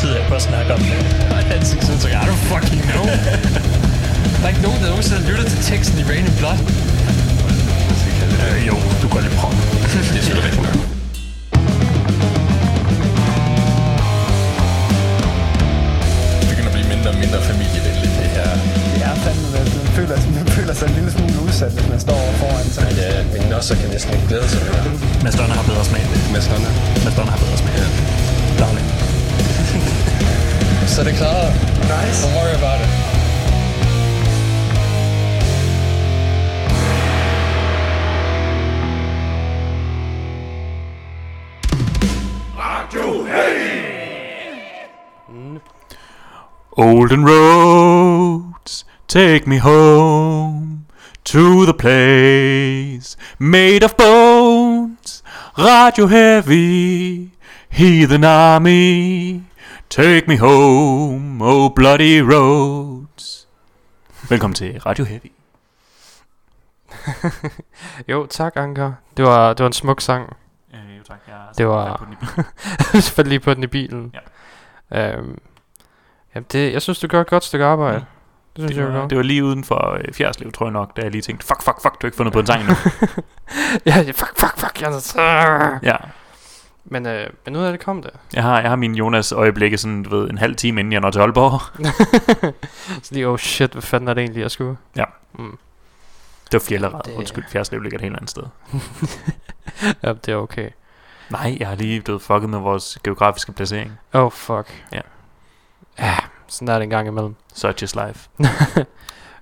tid af på at snakke om det. Ansigtsudtryk, I don't fucking know. der er ikke nogen, der nogensinde lytter til teksten i Rain and Blood. Øh, jo, du går lige prøve. Det. Det begynder at blive mindre og mindre familievenligt, det her. Det er fandme, at man føler, man føler sig en lille smule udsat, hvis man står foran sig. Ja, min nosser kan næsten ikke glæde sig mere. Mads Donner har bedre smag. Mads Honda. Mads Donner har bedre smag. Ja. Daglig. Så er det klaret. Nice. Don't worry about it. Olden roads, take me home to the place made of bones. Radio heavy, heathen army, take me home, oh bloody roads. Velkommen til Radio Heavy. Jo, tak Anker. Det var, det var en smuk sang. Øh, jo tak, jeg Det var- Jeg faldt lige på den i bilen. Ja. Øhm, jamen det, jeg synes, du gør et godt stykke arbejde. Ja. Det synes Det jeg, var, gør. det var lige uden for øh, Fjerslev, tror jeg nok, da jeg lige tænkte, fuck, fuck, fuck, du har ikke fundet på en sang endnu. ja, ja, fuck, fuck, fuck. Jeg er så... ja, Men, øh, men ud af det kom det. jeg har, jeg har min Jonas øjeblikke sådan, du ved, en halv time inden jeg når til Aalborg. så lige, oh shit, hvad fanden er det egentlig, jeg skulle? Ja. Mm. Det var Fjellerad, Det- undskyld, Fjerslev ligger et helt andet sted. ja, det er okay. Nej, jeg har lige blevet fucket med vores geografiske placering. Oh, fuck. Ja. Ja, sådan er det en gang imellem. Such is life.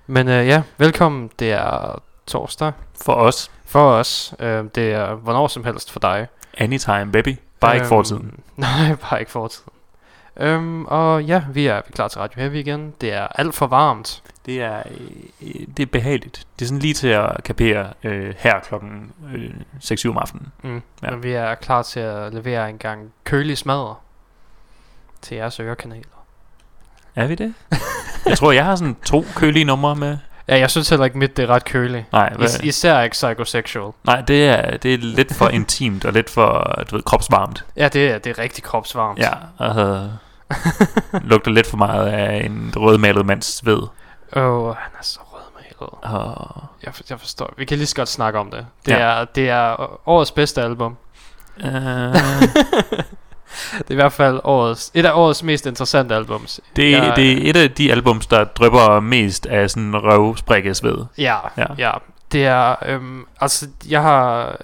Men øh, ja, velkommen. Det er torsdag For os, for os. Øh, det er hvornår som helst for dig. Anytime, baby. Bare ikke fortiden. Nej, bare ikke fortiden. Øhm, og ja, vi er, klar til Radio Heavy igen. Det er alt for varmt. Det er, øh, det er behageligt. Det er sådan lige til at kapere øh, her klokken øh, 6-7 om aftenen. Mm. Ja. Men vi er klar til at levere en gang kølig smadre til jeres ørekanaler. Er vi det? jeg tror, jeg har sådan to kølige numre med. Ja, jeg synes heller ikke mit det er ret køligt. Nej, hvad? Is- især ikke psychosexual. Nej, det er, det er lidt for intimt og lidt for, du ved, kropsvarmt. Ja, det er, det er rigtig kropsvarmt. Ja, og øh, lugter lidt for meget af en rødmalet mands sved. Åh, oh, han er så rødmalet. Og, Jeg, for- jeg forstår. Vi kan lige så godt snakke om det. Det, Ja. er, det er årets bedste album. øh, Det er i hvert fald årets, et af årets mest interessante albums. det, Jeg- det er et af de albums, der drypper mest af sådan røvsprækket sved. Ja, Ja. ja. ja. Det er, øhm, altså, jeg har,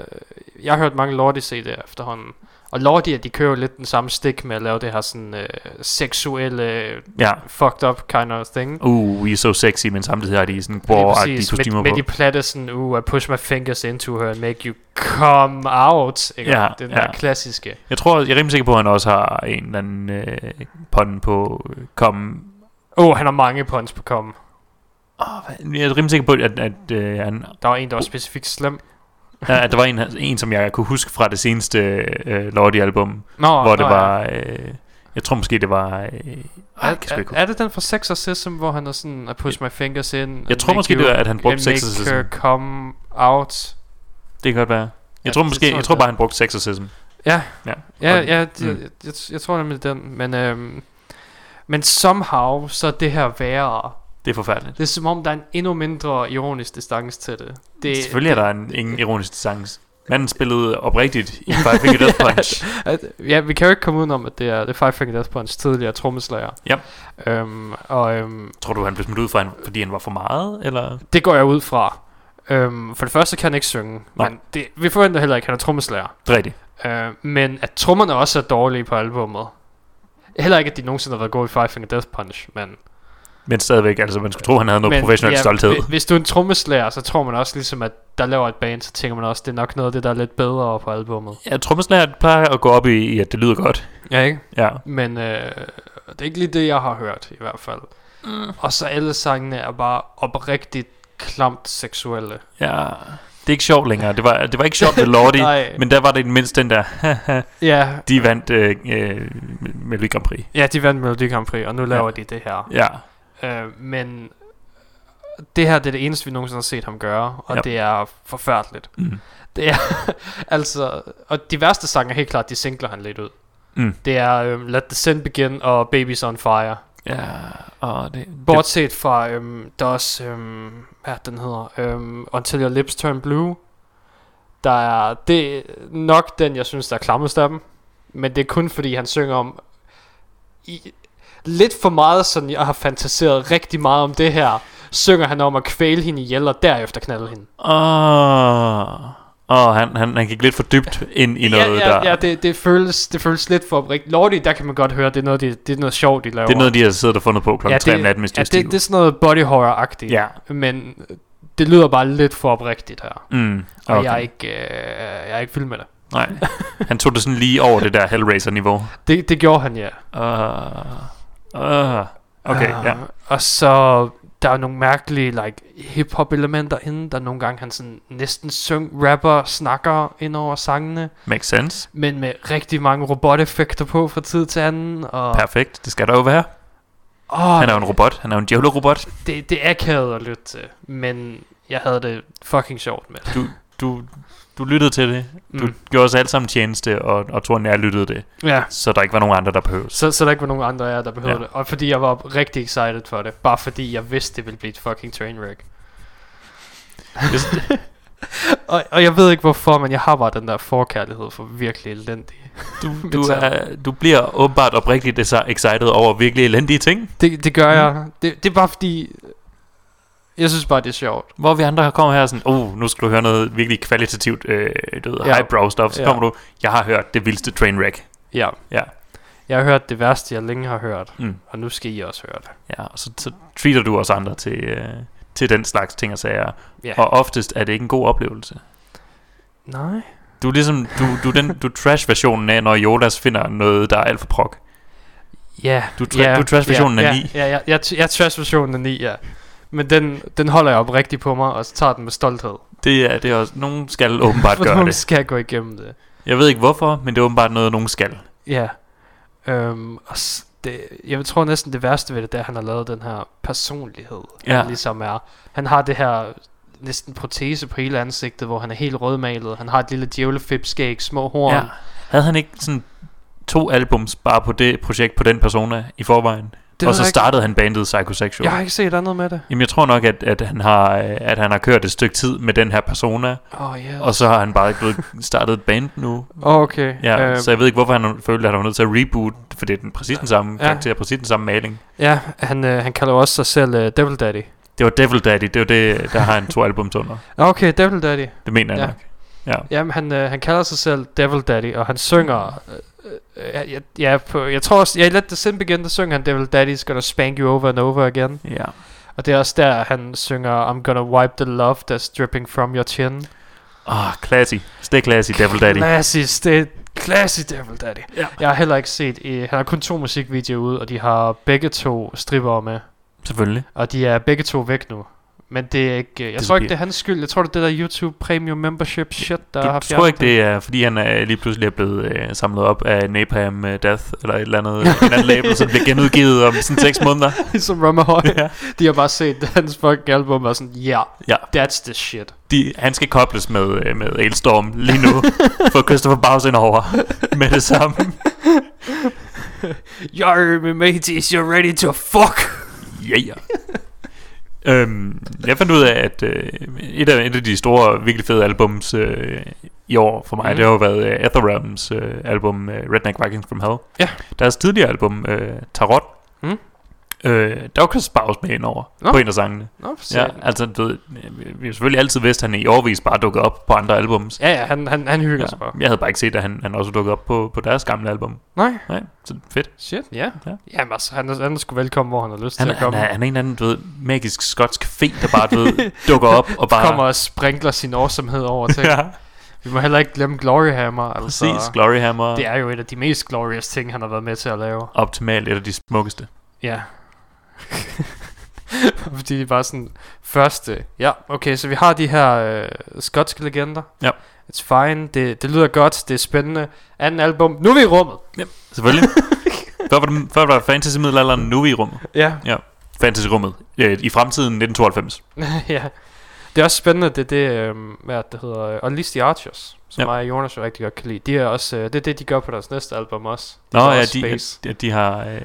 jeg har hørt mange Lordi CD'er efterhånden. Og Lordi, de kører jo lidt den samme stik med at lave det her sådan øh, seksuelle, Ja. fucked up kind of thing. Uh, we are so sexy, men samtidig har de sådan gore-agtige kostymer med, med på. de platte sådan, uh, I push my fingers into her and make you come out. Ikke? Ja, Den ja. der klassiske. Jeg tror, jeg er rimelig sikker på, at han også har en eller anden øh, pånden på øh, kom. Åh, oh, han har mange puns på come. Oh, jeg er rimelig sikker på, at, at, øh, han, Der var en, der var specifikt slem. Ja, at der var en, en, som jeg kunne huske fra det seneste øh, Lordi-album, Nå, hvor det nå, ja. var... Øh, jeg tror måske, det var... Øh, Er, ikke er, er det den fra Sexorcism, hvor han er sådan, I push my fingers in? and tror make måske, you- det var, at han brugte and make Sexorcism. her come out. Det kan godt være. Ja, Jeg tror det måske, tror jeg tror jeg. bare, han brugte sexorcism. Ja, Ja. ja, Og- ja det, mm. jeg, jeg, jeg tror nemlig den. Men, øhm, men somehow, så er det her værre. Det er forfærdeligt. Det er som om, der er en endnu mindre ironisk distance til det. det Selvfølgelig er der en, ingen ironisk distance. Manden spillede oprigtigt i Five Finger Death Punch. Ja, vi kan jo ikke komme udenom, at det er, det er Five Finger Death Punch tidligere trommeslager. Ja. Øhm, og øhm, Tror du, han blev smidt ud, for han, fordi han var for meget? Eller? det går jeg ud fra. Øhm, for det første kan han ikke synge, Nej. men det, vi forventer heller ikke, at han er trommeslager. Det er rigtigt. Øh, men at trommerne også er dårlige på albummet. Heller ikke, at de nogensinde har været gode i Five Finger Death Punch, men... Men stadigvæk, altså man skulle tro, han havde noget men, professionel stolthed. hvi- Hvis du er en trommeslager, så tror man også ligesom, at der laver et band, så tænker man også, det er nok noget af det, der er lidt bedre på albummet. Ja, trommeslager plejer at gå op i, i, at det lyder godt. Ja, ikke? Ja. Men øh, det er ikke lige det, jeg har hørt, i hvert fald. Mm. Og så alle sangene er bare oprigtigt klamt seksuelle. Ja. Det er ikke sjovt længere. Det var, det var ikke sjovt med Lordi, men der var det mindst den der, Ja, de vandt øh, øh, Melodi Grand Prix. ja, de vandt Melodi Grand Prix, og nu laver Ja. de det her. Ja, Øh, men det her det er det eneste, vi nogensinde har set ham gøre, og Ja. det er forfærdeligt. mm. Det er altså, og de værste sange er helt klart, de singler han lidt ud. Mm. Det er øhm, Let the Sin Begin og Babies on Fire. ja og det, Bortset fra, øhm, der er også, øhm, hvad den hedder, øhm, Until Your Lips Turn Blue. Der er, det er nok den, jeg synes, der er klammest af dem. Men det er kun fordi, han synger om, i, lidt for meget, sådan jeg har fantaseret rigtig meget om det her, synger han om at kvæle hende ihjel, og derefter knalde hende. Åh, oh, han, han, han gik lidt for dybt ind i noget, ja, ja, der... ja det, det, føles, det føles lidt for oprigtigt. Lordi, der kan man godt høre, det er noget, det, det er noget sjovt, de laver. Det er noget, de har siddet og fundet på klokken ja, 3 det, om natten, hvis de ja, er det, det er sådan noget body horror-agtigt. Ja. Men det lyder bare lidt for oprigtigt her. Mm, Og okay. jeg, er ikke, øh, jeg er ikke vild med det. Nej, han tog det sådan lige over det der Hellraiser-niveau. Det, det gjorde han, ja. Uh, uh, okay, Ah, ja. Og så der er nogle mærkelige like, hip-hop elementer inde. Der er nogle gange, han sådan næsten syng, rapper, snakker ind over sangene. Makes sense. Men med rigtig mange roboteffekter på fra tid til anden. Og, Perfekt, det skal der jo være. åh, Han er jo en robot, han er jo en djævlerobot. det, det er akavet at lytte til. Men jeg havde det fucking sjovt med det. Du, du, du lyttede til det. Du Mm. gjorde os alle sammen tjeneste, og, og tror, jeg lyttede det. Ja. Så der ikke var nogen andre, der behøves. Så, så der ikke var nogen andre af jer, der behøvede Ja. det. Og fordi jeg var rigtig excited for det. Bare fordi jeg vidste, det ville blive et fucking trainwreck. Og, og jeg ved ikke hvorfor, men jeg har bare den der forkærlighed for virkelig elendige. Du, du, er, du bliver åbenbart oprigtigt excited over virkelig elendige ting. Det, det gør jeg. Det, det er bare fordi... Jeg synes bare, det er sjovt. Hvor vi andre kommer her sådan, oh, nu skal du høre noget virkelig kvalitativt, øh, du ved, Ja. highbrow stuff. Så Ja. kommer du, jeg har hørt det vildeste trainwreck. Ja. Ja. Jeg har hørt det værste, jeg længe har hørt. Mm. Og nu skal I også høre det. Ja, og så, så treater du os andre til, øh, til den slags ting og sager. Ja. Og oftest er det ikke en god oplevelse. Nej. Du er ligesom, du, du, den, du er trash-versionen af, når Jonas finder noget, der er alt for prok. Ja. Du tra- du er trash-versionen ja, af ja, 9. Ja, ja, jeg, jeg er trash-versionen af 9, ja. Men den, den holder jeg op rigtig på mig, og så tager den med stolthed. Det er, det er også, nogen skal åbenbart gøre nogen det. skal gå igennem det. Jeg ved ikke hvorfor, men det er åbenbart noget, nogen skal. Ja. Øhm, og s- det, jeg tror næsten det værste ved det, det er, at han har lavet den her personlighed. Ja. Han ligesom er. Han har det her næsten protese på hele ansigtet, hvor han er helt rødmalet. Han har et lille djævlefipskæg, små horn. Ja. Havde han ikke sådan to albums bare på det projekt på den persona i forvejen? Det og så jeg ikke. startede han bandet Psychosexual. Jeg har ikke set andet med det. Jamen jeg tror nok, at, at, han har, øh, at han har kørt et stykke tid med den her persona, oh, ja. og så har han bare ikke blevet startet et band nu. Oh, okay. Ja, Øhm, så jeg ved ikke, hvorfor han følte, at han var nødt til at reboot, for det er den præcis den samme Ja. karakter, præcis den samme maling. ja han, øh, han kalder også sig selv øh, Devil Daddy. Det var Devil Daddy, det var det, der har han to albums under. Okay, Devil Daddy. Det mener jeg Ja. nok. Ja. Jamen, han, øh, han kalder sig selv Devil Daddy, og han synger... Øh, øh, ja, ja, på, jeg tror også... Ja, i Let the Sin Begin, der synger han Devil Daddy's gonna spank you over and over again. ja. Og det er også der, han synger I'm gonna wipe the love that's dripping from your chin. Åh, oh, classy. Stay classy, Devil Daddy. Classic, det er classic Devil Daddy. Ja. Jeg har heller ikke set... Øh, han har kun to musikvideoer ude, og de har begge to strippere med. Selvfølgelig. Og de er begge to væk nu. Men det er ikke... øh, Jeg Det tror ikke, det er hans skyld. Jeg tror, det er det der YouTube Premium Membership shit, der Du, har du tror ikke, det er, fordi han er lige pludselig er blevet øh, samlet op af Napalm øh, Death, eller et eller andet, en anden label, som bliver genudgivet om sådan 6 måneder? Rummer Høj. ja. De har bare set hans fucking album og sådan, ja, ja. yeah, that's the shit. De, han skal kobles med, øh, med Ailstorm lige nu, for Christopher ind over med det samme. You're me mateys, you're ready to fuck. Ja, ja. Øhm, jeg fandt ud af, at øh, et, af, et af de store, virkelig fede albums øh, i år for mig, Mm. det har jo været øh, Etherrealms øh, album øh, Redneck Vikings from Hell. Ja. Deres tidligere album, øh, Tarot, Mm. Øh, der var Chris Baus med ind over Nå. på en af sangene. Nå, Ja, altså, du ved, vi har selvfølgelig altid vidst, at han i årvis bare dukket op på andre albums. ja, ja, han, han, han hygger Ja. sig bare. Jeg havde bare ikke set, at han, han også dukkede op på, på deres gamle album. Nej, Nej, så fedt. shit, ja. Ja. Jamen altså, han er, han er sgu velkommen, hvor han har lyst Han, til at han, komme. er, han er en eller anden, du ved, magisk skotsk fe, der bare, du ved, dukker op og bare... Kommer og sprinkler sin årsomhed over til. ja, Vi må heller ikke glemme Glory Hammer. Altså, præcis. Glory Hammer. det er jo et af de mest glorious ting, han har været med til at lave. optimalt et af de smukkeste. Ja. Fordi de bare sådan, første, ja, okay, så vi har de her øh, skotske legender. Ja. It's fine, det, det lyder godt, det er spændende. Anden album, nu er vi i rummet. Selvfølgelig. før, var det, før var der fantasy middelalderen, nu er vi i rummet. Ja, Fantasy-rummet. Øh, I fremtiden 1992. ja. Det er også spændende, det er det, øh, hvad det hedder, øh, Unleash the Archers, som Ja. mig og Jonas jo rigtig godt kan lide. De er også, øh, det er det, de gør på deres næste album også. Nå gør ja, de, de, de, har, øh,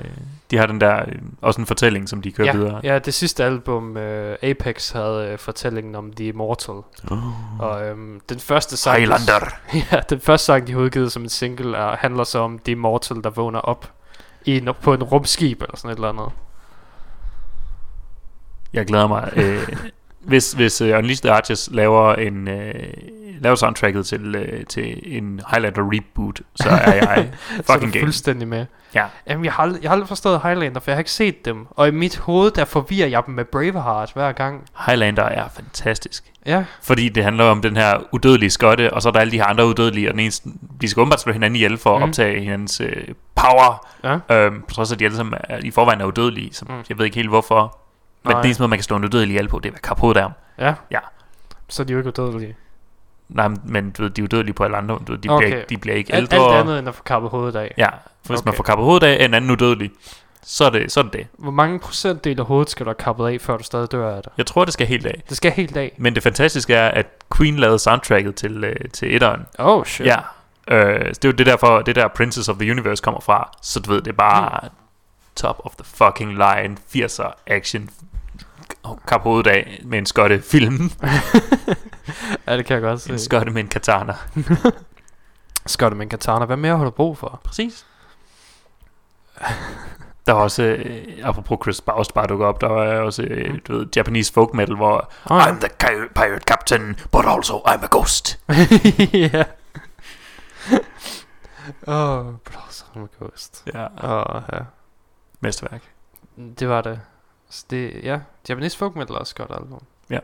de har den der, også en fortælling, som de kører ja, videre. ja, det sidste album, øh, Apex, havde øh, fortællingen om The Immortal. Oh. Og øhm, den første sang... Highlander. ja, den første sang, de har udgivet som en single, er, handler så om The Immortal, der vågner op i en, på en rumskib eller sådan et eller andet. Jeg glæder mig. Øh, hvis hvis uh, Unleashed the Archers laver en øh, laver soundtracket til øh, til en Highlander reboot, så er jeg fucking game. fuldstændig med. Ja. Jamen, jeg har, aldrig, jeg har aldrig forstået Highlander, for jeg har ikke set dem. Og i mit hoved, der forvirrer jeg dem med Braveheart hver gang. Highlander er fantastisk. Ja, Fordi det handler om den her udødelige skotte, og så er der alle de her andre udødelige, og den eneste, de skal åbenbart slå hinanden ihjel for at Mm. optage hinandens øh, power. ja. Øhm, trods at de alle sammen er, i forvejen er udødelige, så mm. jeg ved ikke helt hvorfor. Men den eneste måde, man kan slå en udødelig ihjel på, det er ved ham. Ja. Ja. Så er de jo ikke udødelige. Nej, men du ved, de er udødelige på alle andre. Du ved, de, Okay. bliver, ikke- de bliver ikke Alt, ældre. alt andet end at få kappet hovedet af. Ja, for hvis Okay. man får kappet hovedet af en anden udødelig, så er det så er det. det. Hvor mange procentdel af hovedet skal du have kappet af, før du stadig dør af det? Jeg tror, det skal helt af. Det skal helt af. Men det fantastiske er, at Queen lavede soundtracket til, øh, til etteren. Oh shit. Ja. Øh, det er jo det derfor, det der Princess of the Universe kommer fra. Så du ved, det er bare Mm. top of the fucking line, 80'er action, kap hovedet af med en skotte film. ja, det kan jeg godt se. en skotte med en katana. Du med en katana? Hvad mere har du brug for? Præcis. Der var også, øh, apropos Chris Baust bare dukker op, der var også, øh, du ved, Japanese folk metal, hvor Oh, I'm the pi- pirate captain, but also I'm a ghost. ja. Åh, oh, Blås I'm a Ghost. Ja, Åh, oh, ja. mesterværk. Det var det. Så det, ja, Japanese folk metal er også godt album. Ja.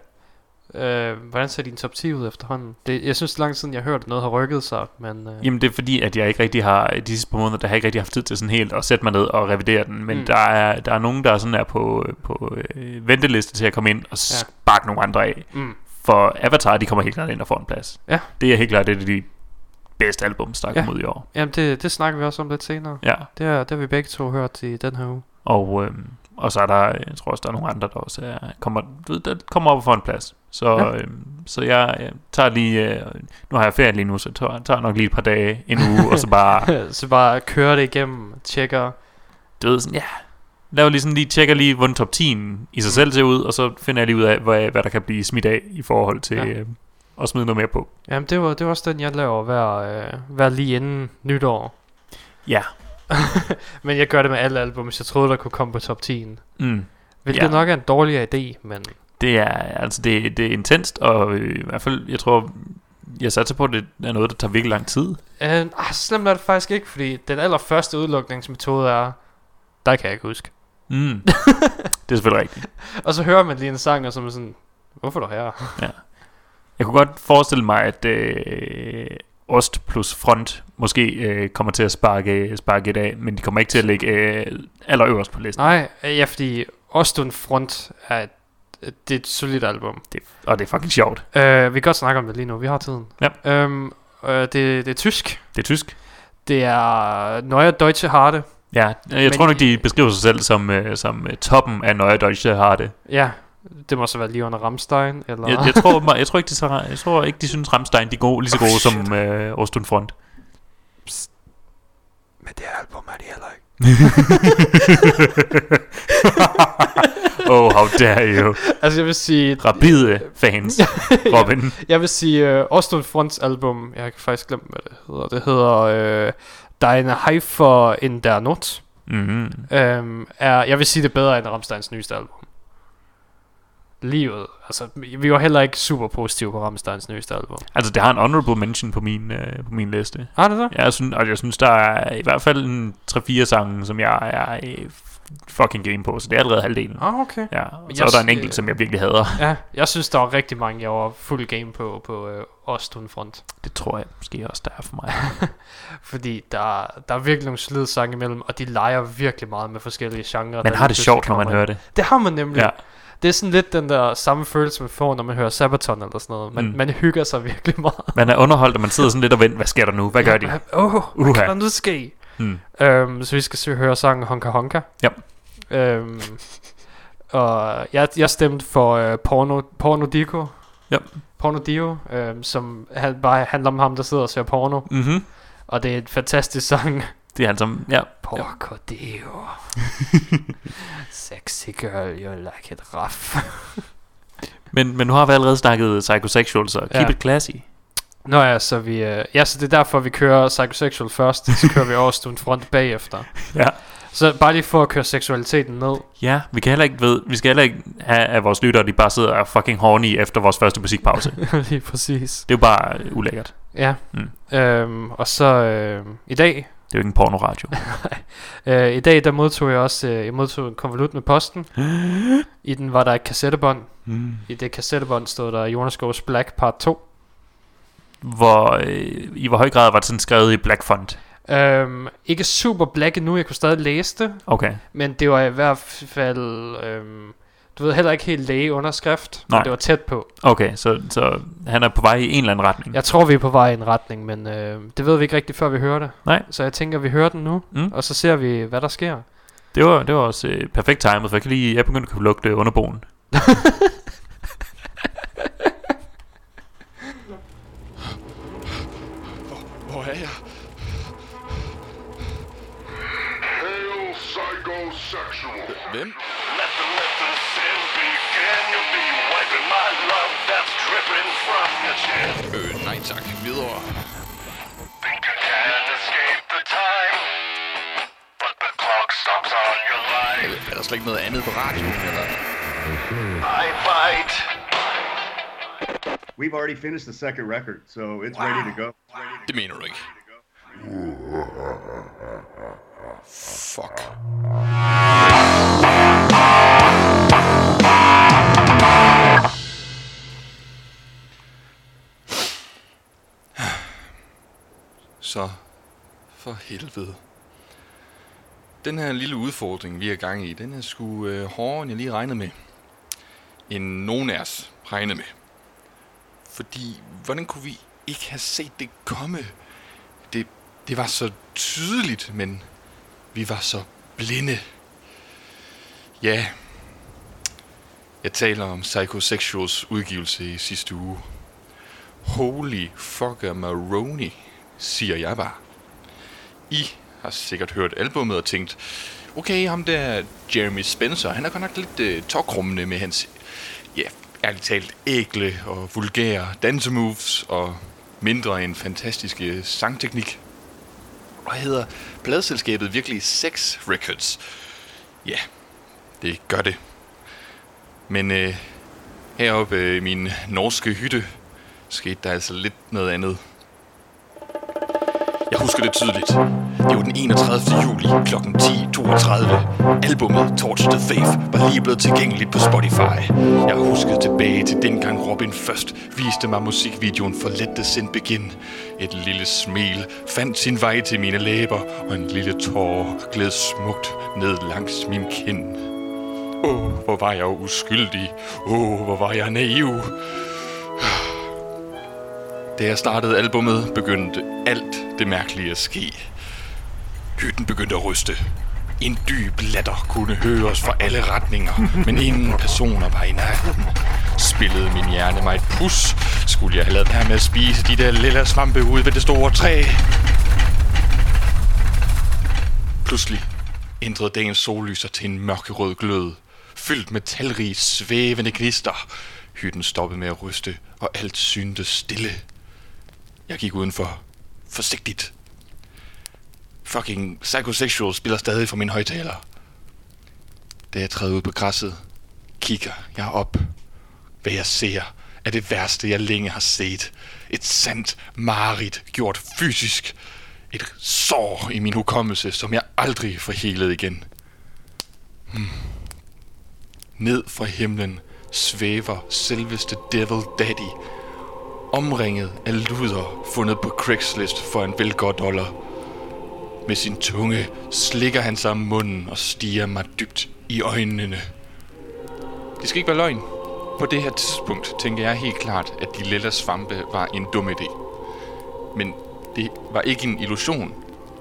Øh, hvordan ser din top 10 ud efterhånden? Det, jeg synes, det er lang tid siden, jeg har hørt, at noget har rykket sig, men... Øh, Jamen det er fordi, at jeg ikke rigtig har, de sidste par måneder, der har jeg ikke rigtig haft tid til sådan helt at sætte mig ned og revidere den. Men Mm. der, er, der er nogen, der sådan er på, på øh, venteliste til at komme ind og Ja. sparke nogle andre af. mm, For Avatar, de kommer helt klart ind og får en plads. Ja. Det er helt klart det er de bedste albums, der er Ja. kommet ud i år. jamen, det, det snakker vi også om lidt senere. Ja, Det, er, det har vi begge to hørt i den her uge. og, øhm, og så er der, jeg tror også, der er nogle andre, der også er, kommer, ved, der kommer op får en plads. Så, Ja. øhm, så jeg, jeg tager lige, øh, nu har jeg ferie lige nu, så jeg tager, tager nok lige et par dage, en uge, og så bare så bare køre det igennem, tjekker. du ved sådan, ja, laver lige sådan lige, tjekker lige, hvordan top 10 i sig Mm. selv ser ud, og så finder jeg lige ud af, hvad, hvad der kan blive smidt af i forhold til ja. øh, at smide noget mere på. Jamen, det var, det var også den, jeg laver hver, øh, hver lige inden nytår. Ja. Men jeg gør det med alle album, hvis jeg troede, der kunne komme på top 10. Mm. Hvilket Ja. nok er en dårligere idé, men... Det er, altså det, det er intenst, og øh, i hvert fald, jeg tror, jeg satser på, at det er noget, der tager virkelig lang tid. Øh, ah, så slemt er det faktisk ikke, fordi den allerførste udlukningsmetode er... Der kan jeg ikke huske. Mm. det er selvfølgelig rigtigt. Og så hører man lige en sang, og så er man sådan... Hvorfor er du her? Jeg kunne godt forestille mig, at øh, Ost plus Front måske øh, kommer til at sparke, sparke et af, men de kommer ikke til at ligge øh, allerøverst på listen. Nej, øh, ja, fordi Ostun Front er et, det er et solidt album. Det, og det er fucking sjovt. Øh, vi kan godt snakke om det lige nu, vi har tiden. Ja. Øhm, øh, det, det er tysk. Det er tysk. Det er Neue Deutsche Harte. Ja, jeg Men- tror nok, de beskriver sig selv som, øh, som øh, toppen af Neue Deutsche Harte. Ja, det må så være lige under Rammstein, eller... Jeg, jeg, tror, jeg, tror ikke, de, så, jeg tror ikke, de synes, Rammstein de er gode, lige så Oh, gode shit. som øh, Ostund Front. Men det album er de heller ikke. oh, how dare you. Altså, jeg vil sige... Rabide fans, Robin. Jeg vil sige uh, Ostund Fronts album, jeg kan faktisk glemme, hvad det hedder. Det hedder uh, Deine Heifer in der Not. Mm-hmm. Um, er, jeg vil sige det er bedre end Rammsteins nyeste album. Livet. Altså, vi var heller ikke super positive på Rammsteins nyeste album. Altså, det har en honorable mention på min, øh, på min liste. Har det så? Jeg synes, og jeg synes, der er i hvert fald en 3-4 sange, som jeg er øh, fucking game på, så det er allerede halvdelen. Ah, okay. Ja, og så er jeg der en enkelt, som jeg virkelig hader. Ja, jeg synes, der var rigtig mange, jeg var fuld game på, på øh, Ostun Front. Det tror jeg måske også, der er for mig. Fordi der, der er virkelig nogle slid sange imellem, og de leger virkelig meget med forskellige genrer. Man har det sjovt, når man hører det. Det har man nemlig. Ja. Det er sådan lidt den der samme følelse, man får, når man hører Sabaton eller sådan noget. Man, Mm. mm. man hygger sig virkelig meget. Man er underholdt, og man sidder sådan lidt og venter, hvad sker der nu? Hvad gør de? Åh, oh, hvad kan der nu ske? Hmm. Øhm, så vi skal se høre sangen Honka Honka. Ja. Øhm, og jeg, jeg stemte for øh, Porno, Porno Dico. Ja. Porno Dio, øhm, som han, bare handler om ham, der sidder og ser porno. Mm-hmm. Og det er en fantastisk sang. Det er han som, ja. Porco Dio. Sexy girl, you like it rough. Men, men nu har vi allerede snakket psychosexual, så keep Ja. it classy. Nå ja, så vi, øh, ja, så det er derfor, vi kører Psychosexual først, så kører vi Overstone Front bagefter. Ja. Så bare lige for at køre seksualiteten ned. Ja, vi kan heller ikke ved, vi skal heller ikke have, at vores lyttere, de bare sidder og fucking horny efter vores første musikpause. det lige præcis. er jo bare øh, ulækkert. Ja. Mm. Øhm, og så øh, i dag, Det er jo ikke en pornoradio. øh, i dag der modtog jeg også, øh, jeg modtog en konvolut med posten. I den var der et kassettebånd. mm. I det kassettebånd stod der Jonas Goes Black Part 2. Hvor, øh, I hvor høj grad var det sådan skrevet i black font? Øhm, ikke super black endnu, jeg kunne stadig læse det. Okay. Men det var i hvert fald, øhm, du ved heller ikke helt lægeunderskrift, Nej. men det var tæt på. Okay, så, så han er på vej i en eller anden retning. Jeg tror, vi er på vej i en retning, men øh, det ved vi ikke rigtigt, før vi hører det. Nej. Så jeg tænker, vi hører den nu, Mm. og så ser vi, hvad der sker. Det var, det var også øh, perfekt timet, for jeg kan lige, jeg begyndte at kunne lugte underboen. Hvor er jeg? Hail psychosexual. Hvem? Øh, nej tak. Videre. Think you can escape the time, but the clock stops on your life. Er der slet ikke noget andet på radioen, eller? I bite. We've already finished the second record, so it's ready to go. Det mener du ikke. Fuck. Så for helvede. Den her lille udfordring, vi er gang i, den er sgu øh, hårdere, end jeg lige regnede med. End nogen af os regnede med. Fordi, hvordan kunne vi ikke have set det komme? Det, det var så tydeligt, men vi var så blinde. Ja, jeg taler om Psychosexuals udgivelse i sidste uge. Holy fucker Maroni, siger jeg bare. I har sikkert hørt albummet og tænkt, okay, ham der Jeremy Spencer, han er godt nok lidt øh, tokrummende med hans, ja, ærligt talt, ægle og vulgære dansemoves og mindre end fantastiske sangteknik. Og hedder pladselskabet virkelig Sex Records. Ja, det gør det. Men øh, heroppe øh, i min norske hytte skete der altså lidt noget andet. Jeg husker det tydeligt. Det var den 31. juli kl. 10.32. Albummet Torch the Faith var lige blevet tilgængeligt på Spotify. Jeg huskede tilbage til dengang Robin først viste mig musikvideoen for Let the Sin Begin. Et lille smil fandt sin vej til mine læber, og en lille tår gled smukt ned langs min kind. Åh, oh, hvor var jeg uskyldig. Åh, oh, hvor var jeg naiv. Da jeg startede albummet, begyndte alt det mærkelige at ske. Hytten begyndte at ryste. En dyb latter kunne høres fra alle retninger, men ingen personer var i nærheden. Spillede min hjerne mig et pus, skulle jeg have lavet være med at spise de der lille svampe ude ved det store træ. Pludselig ændrede dagens sollyser til en mørkerød glød, fyldt med talrige svævende gnister. Hytten stoppede med at ryste, og alt syntes stille. Jeg gik udenfor. Forsigtigt. Fucking Psychosexual spiller stadig for min højtaler. Da jeg træder ud på græsset, kigger jeg op. Hvad jeg ser, er det værste, jeg længe har set. Et sandt mareridt gjort fysisk. Et sår i min hukommelse, som jeg aldrig får helet igen. Hmm. Ned fra himlen svæver selveste Devil Daddy, omringet af luder fundet på Craigslist for en velgård dollar. Med sin tunge slikker han sig om munden og stiger mig dybt i øjnene. Det skal ikke være løgn. På det her tidspunkt tænker jeg helt klart, at de lille svampe var en dum idé. Men det var ikke en illusion.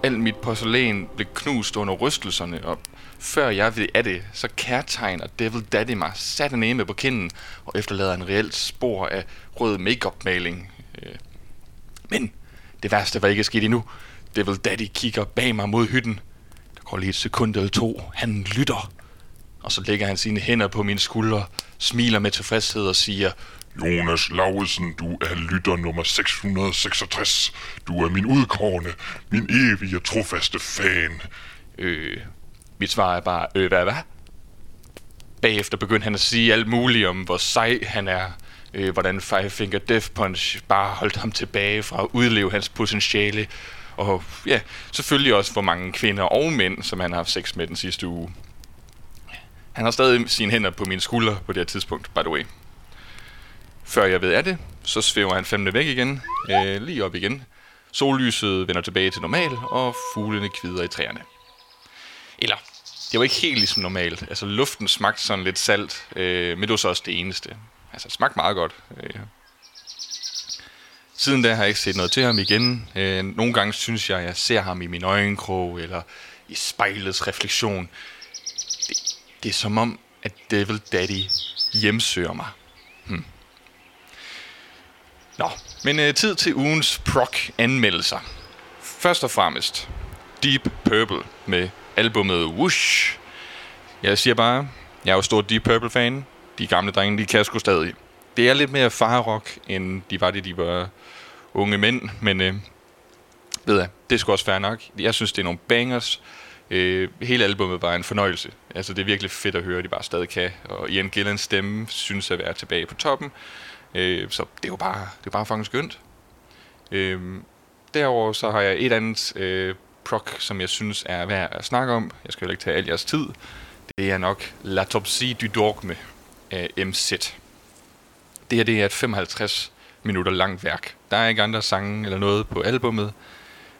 Alt mit porcelæn blev knust under rystelserne, og før jeg ved af det, så kærtegner Devil Daddy mig satte en på kinden og efterlader en reelt spor af rød makeup-maling. Øh, Men det værste var ikke sket endnu. Devil Daddy kigger bag mig mod hytten. Der går lige et sekund eller to. Han lytter. Og så lægger han sine hænder på mine skuldre, smiler med tilfredshed og siger, Jonas Lauesen, du er lytter nummer 666. Du er min udkårne, min evige trofaste fan. Øh, mit svar er bare, øh, hvad, hvad? Bagefter begyndte han at sige alt muligt om, hvor sej han er. Øh, hvordan Five Finger Death Punch bare holdt ham tilbage fra at udleve hans potentiale. Og ja, selvfølgelig også, hvor mange kvinder og mænd, som han har haft sex med den sidste uge. Han har stadig sine hænder på mine skuldre på det her tidspunkt, by the way. Før jeg ved af det, så svæver han fandme væk igen, øh, lige op igen. Sollyset vender tilbage til normal, og fuglene kvider i træerne. Eller, det var ikke helt ligesom normalt. Altså, luften smagte sådan lidt salt, øh, men det var så også det eneste. Altså, det smagte meget godt. Øh. Siden da har jeg ikke set noget til ham igen. Øh, nogle gange synes jeg, at jeg ser ham i min øjenkrog, eller i spejlets refleksion. Det, det er som om, at Devil Daddy hjemsøger mig. Hmm. Nå, men øh, tid til ugens proc-anmeldelser. Først og fremmest Deep Purple med albumet Whoosh. Jeg siger bare, jeg er jo stor Deep Purple-fan. De gamle drenge, de kan sgu stadig. Det er lidt mere farrock, end de var det, de var unge mænd, men øh, ved jeg, det er sgu også fair nok. Jeg synes, det er nogle bangers. Øh, hele albumet var en fornøjelse. Altså, det er virkelig fedt at høre, at de bare stadig kan. Og Ian Gillans stemme synes at være tilbage på toppen. Øh, så det er jo bare, det er bare fucking skønt. Øh, derover så har jeg et andet øh, proc, som jeg synes er værd at snakke om. Jeg skal jo ikke tage al jeres tid. Det er nok L'autopsie du dogme af MZ. Det her det er et 55 minutter langt værk. Der er ikke andre sange eller noget på albummet.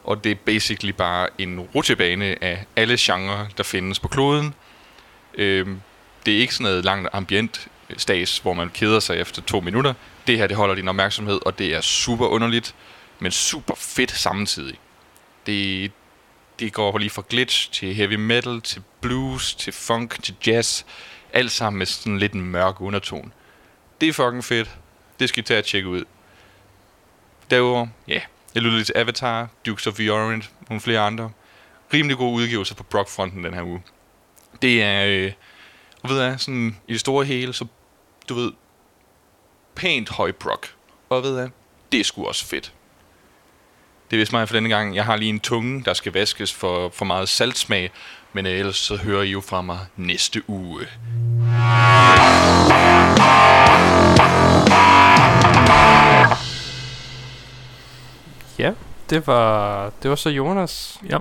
Og det er basically bare en rutsjebane af alle genrer, der findes på kloden. Øhm, det er ikke sådan noget langt ambient stas, hvor man keder sig efter to minutter. Det her, det holder din opmærksomhed, og det er super underligt, men super fedt samtidig. Det, det går lige fra glitch til heavy metal, til blues, til funk, til jazz. Alt sammen med sådan lidt en mørk undertone. Det er fucking fedt. Det skal I tage og tjekke ud. Derudover, ja, jeg lyttede lidt til Avatar, Dukes of the Orient, nogle flere andre. Rimelig gode udgivelser på Brock-fronten den her uge. Det er, øh, og ved jeg, sådan i det store hele, så du ved, pænt høj Brock. Og ved jeg, det er sgu også fedt. Det er vist mig for denne gang. Jeg har lige en tunge, der skal vaskes for, for meget saltsmag, men ellers så hører I jo fra mig næste uge. Ja, det var, det var så Jonas. Ja.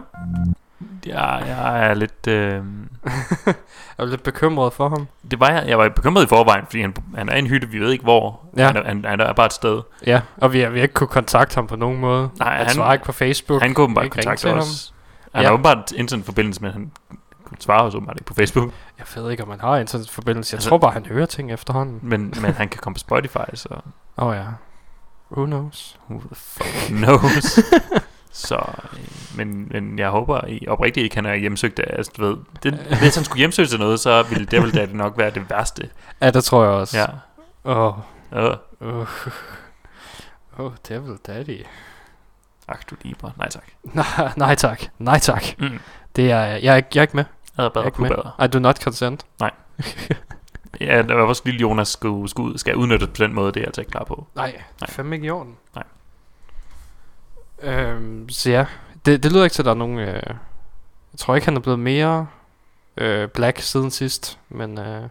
Ja, jeg er lidt... Øh, Jeg var lidt bekymret for ham. det var jeg. Jeg var bekymret i forvejen, fordi han, han er i en hytte, vi ved ikke hvor. Ja. Han, er, han, han er bare et sted. Ja, og vi har, ikke kunne kontakte ham på nogen måde. Nej, Han, han- svarer ikke på Facebook. Han kunne åbenbart kontakte os. Han Ja. har åbenbart internetforbindelse, men han svarer os åbenbart ikke på Facebook. Jeg ved ikke, om han har internetforbindelse. Jeg Altså- tror bare, han hører ting efterhånden. Men, men han kan komme på Spotify, så Åh oh, ja. Who knows? who the fuck knows. så, øh, men, men jeg håber i oprigtigt ikke, han er hjemsøgt af, altså, du ved, det, hvis han skulle hjemsøge til noget, så ville Devil Daddy nok være det værste. Ja, det tror jeg også. Ja. Åh. Øh, Oh. oh, Devil Daddy. ak du liber. Nej tak. Nej, nej tak. Nej tak. Mm. Det er, jeg, er ikke, jeg er ikke med. Jeg er Jeg er bedre ikke med. bedre. I do not consent. Ja, der var også lille Jonas skulle, skulle, skal udnyttes på den måde, det er jeg altså ikke klar på. Nej, det er Nej. fandme ikke i orden. Nej. Øhm, så ja, det, det lyder ikke til, at der er nogen... Øh, jeg tror ikke, han er blevet mere øh, black siden sidst, men... Øh,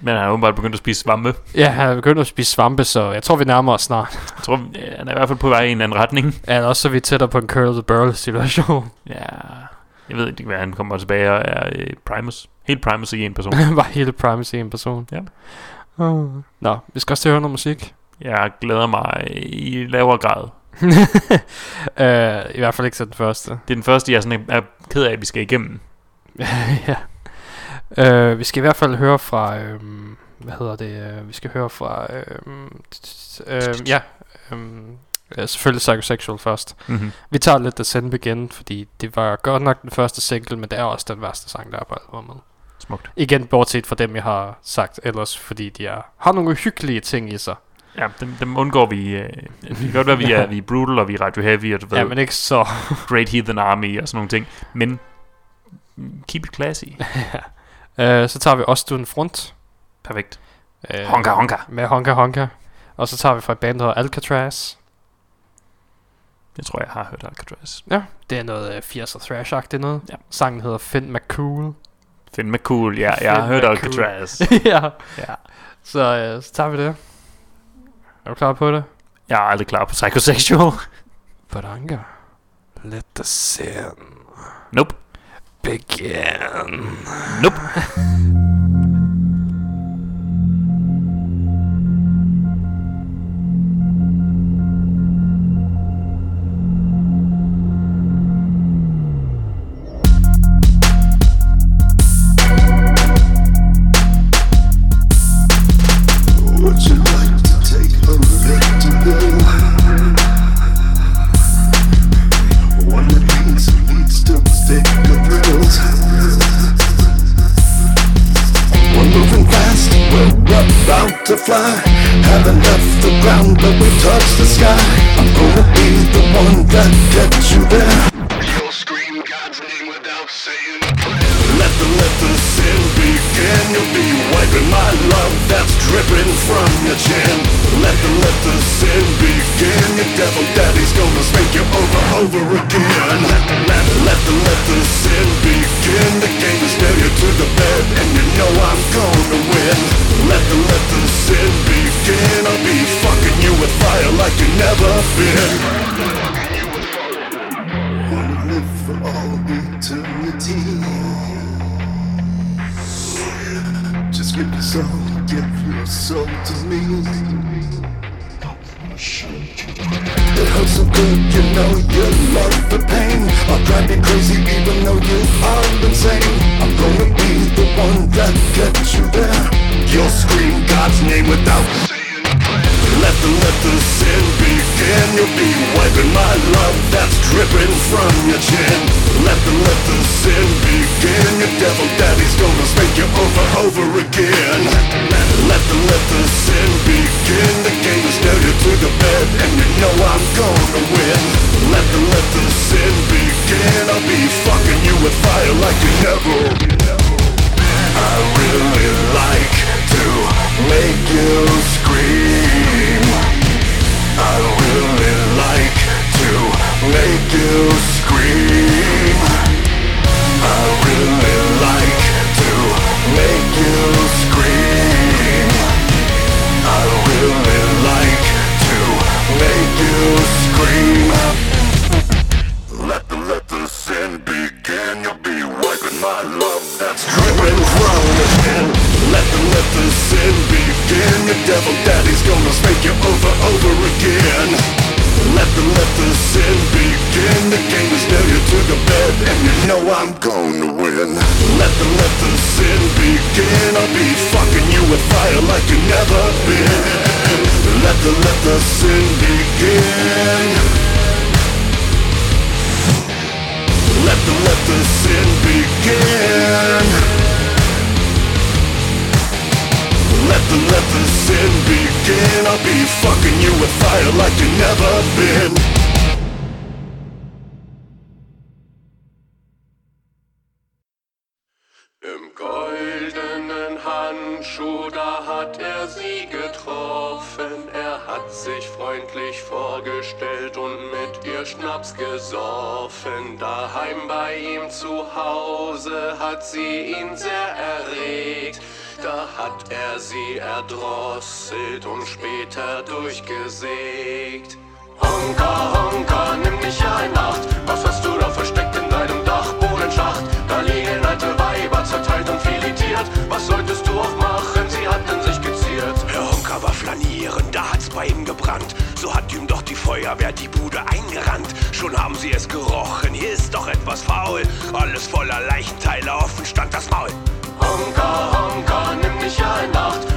Men han er åbenbart begyndt at spise svampe. ja, han er begyndt at spise svampe, så jeg tror, vi nærmer os snart. Jeg tror, ja, han er i hvert fald på vej i en anden retning. Ja, også så er vi tættere på en curl the burl situation. Ja, Jeg ved ikke, hvad han kommer tilbage og er øh, Primus. Helt Primus i en person. var hele Primus i en person. Ja. Uh. Nå, vi skal også til at høre noget musik. Jeg glæder mig i lavere grad. Uh, I hvert fald ikke til den første. Det er den første, jeg sådan er ked af, at vi skal igennem. ja. Uh, vi skal i hvert fald høre fra... Um, hvad hedder det? Uh, vi skal høre fra... Uh, ja. Um, uh, selvfølgelig Psychosexual først. Mm-hmm. Vi tager lidt The Send igen, fordi det var godt nok den første single, men det er også den værste sang, der er på albumet. Smukt. Igen bortset fra dem, jeg har sagt ellers, fordi de er, har nogle hyggelige ting i sig. Ja, dem, dem undgår vi. Øh, det kan godt være, vi er, vi er brutal, og vi er radio heavy, og du ved, Ja, men ikke så. Great Heathen Army og sådan nogle ting. Men keep it classy. uh, så tager vi også Stuen Front. Perfekt. Uh, Honka Honka. Med Honka Honka. Og så tager vi fra et band, der hedder Alcatraz. Jeg tror, jeg har hørt Alcatraz. Ja, det er noget uh, 80'er thrash-agtigt noget. Ja. Sangen hedder Finn McCool. Finn McCool, ja, jeg har Finn hørt McCool. Alcatraz. ja. ja. Så, uh, så tager vi det. Er du klar på det? Jeg er aldrig klar på Psychosexual. But Anka, let the sin Nope. begin. Nope. Over again. Let the let, let the sin begin. The game is nail you to the bed, and you know I'm gonna win. Let the let the sin begin. I'll be fucking you with fire like you never been. Wanna live for all eternity. Just give your soul, give your soul to me. It hurts so good, you know you love the pain. I'll drive you crazy even though you are insane. I'm gonna be the one that gets you there. You'll scream God's name without. Let the let the sin begin. You'll be wiping my love that's dripping from your chin. Let the let the sin begin. Your devil daddy's gonna spank you over over again. Let, the let the sin begin. The game is nail you to the bed, and you know I'm gonna win. Let the let the sin begin. I'll be fucking you with fire like you never. I really like to make you scream. I really like to make you scream. I really like to make you scream. I really like to make you scream. Let the let the sin begin. You'll be wiping my love that's dripping from your chin. Let the let the sin begin. Your devil daddy's gonna spank you over over again. Let the let the sin begin. The game is nail you to the bed, and you know I'm gonna win. Let the let the sin begin. I'll be fucking you with fire like you never been. Let the let the sin begin. Let the let the sin begin. Let the let the sin begin. I'll be fucking you with fire like you never been. Im goldenen Handschuh, da hat er sie getroffen. Er hat sich freundlich vorgestellt und mit ihr Schnaps gesoffen. Daheim bei ihm zu Hause hat sie ihn sehr erregt. Da hat er sie erdrosselt und später durchgesägt. Honka, Honka, nimm dich ein Acht. Was hast du da versteckt in deinem Dachboden? ohne Schacht. Da liegen alte Weiber zerteilt und filetiert. Was solltest du auch machen? Sie hatten sich geziert. War flanieren, da hat's bei ihm gebrannt. So hat ihm doch die Feuerwehr die Bude eingerannt. Schon haben sie es gerochen, hier ist doch etwas faul. Alles voller Leichenteile, offen stand das Maul. Honka, Honka, nimm dich ja in Acht.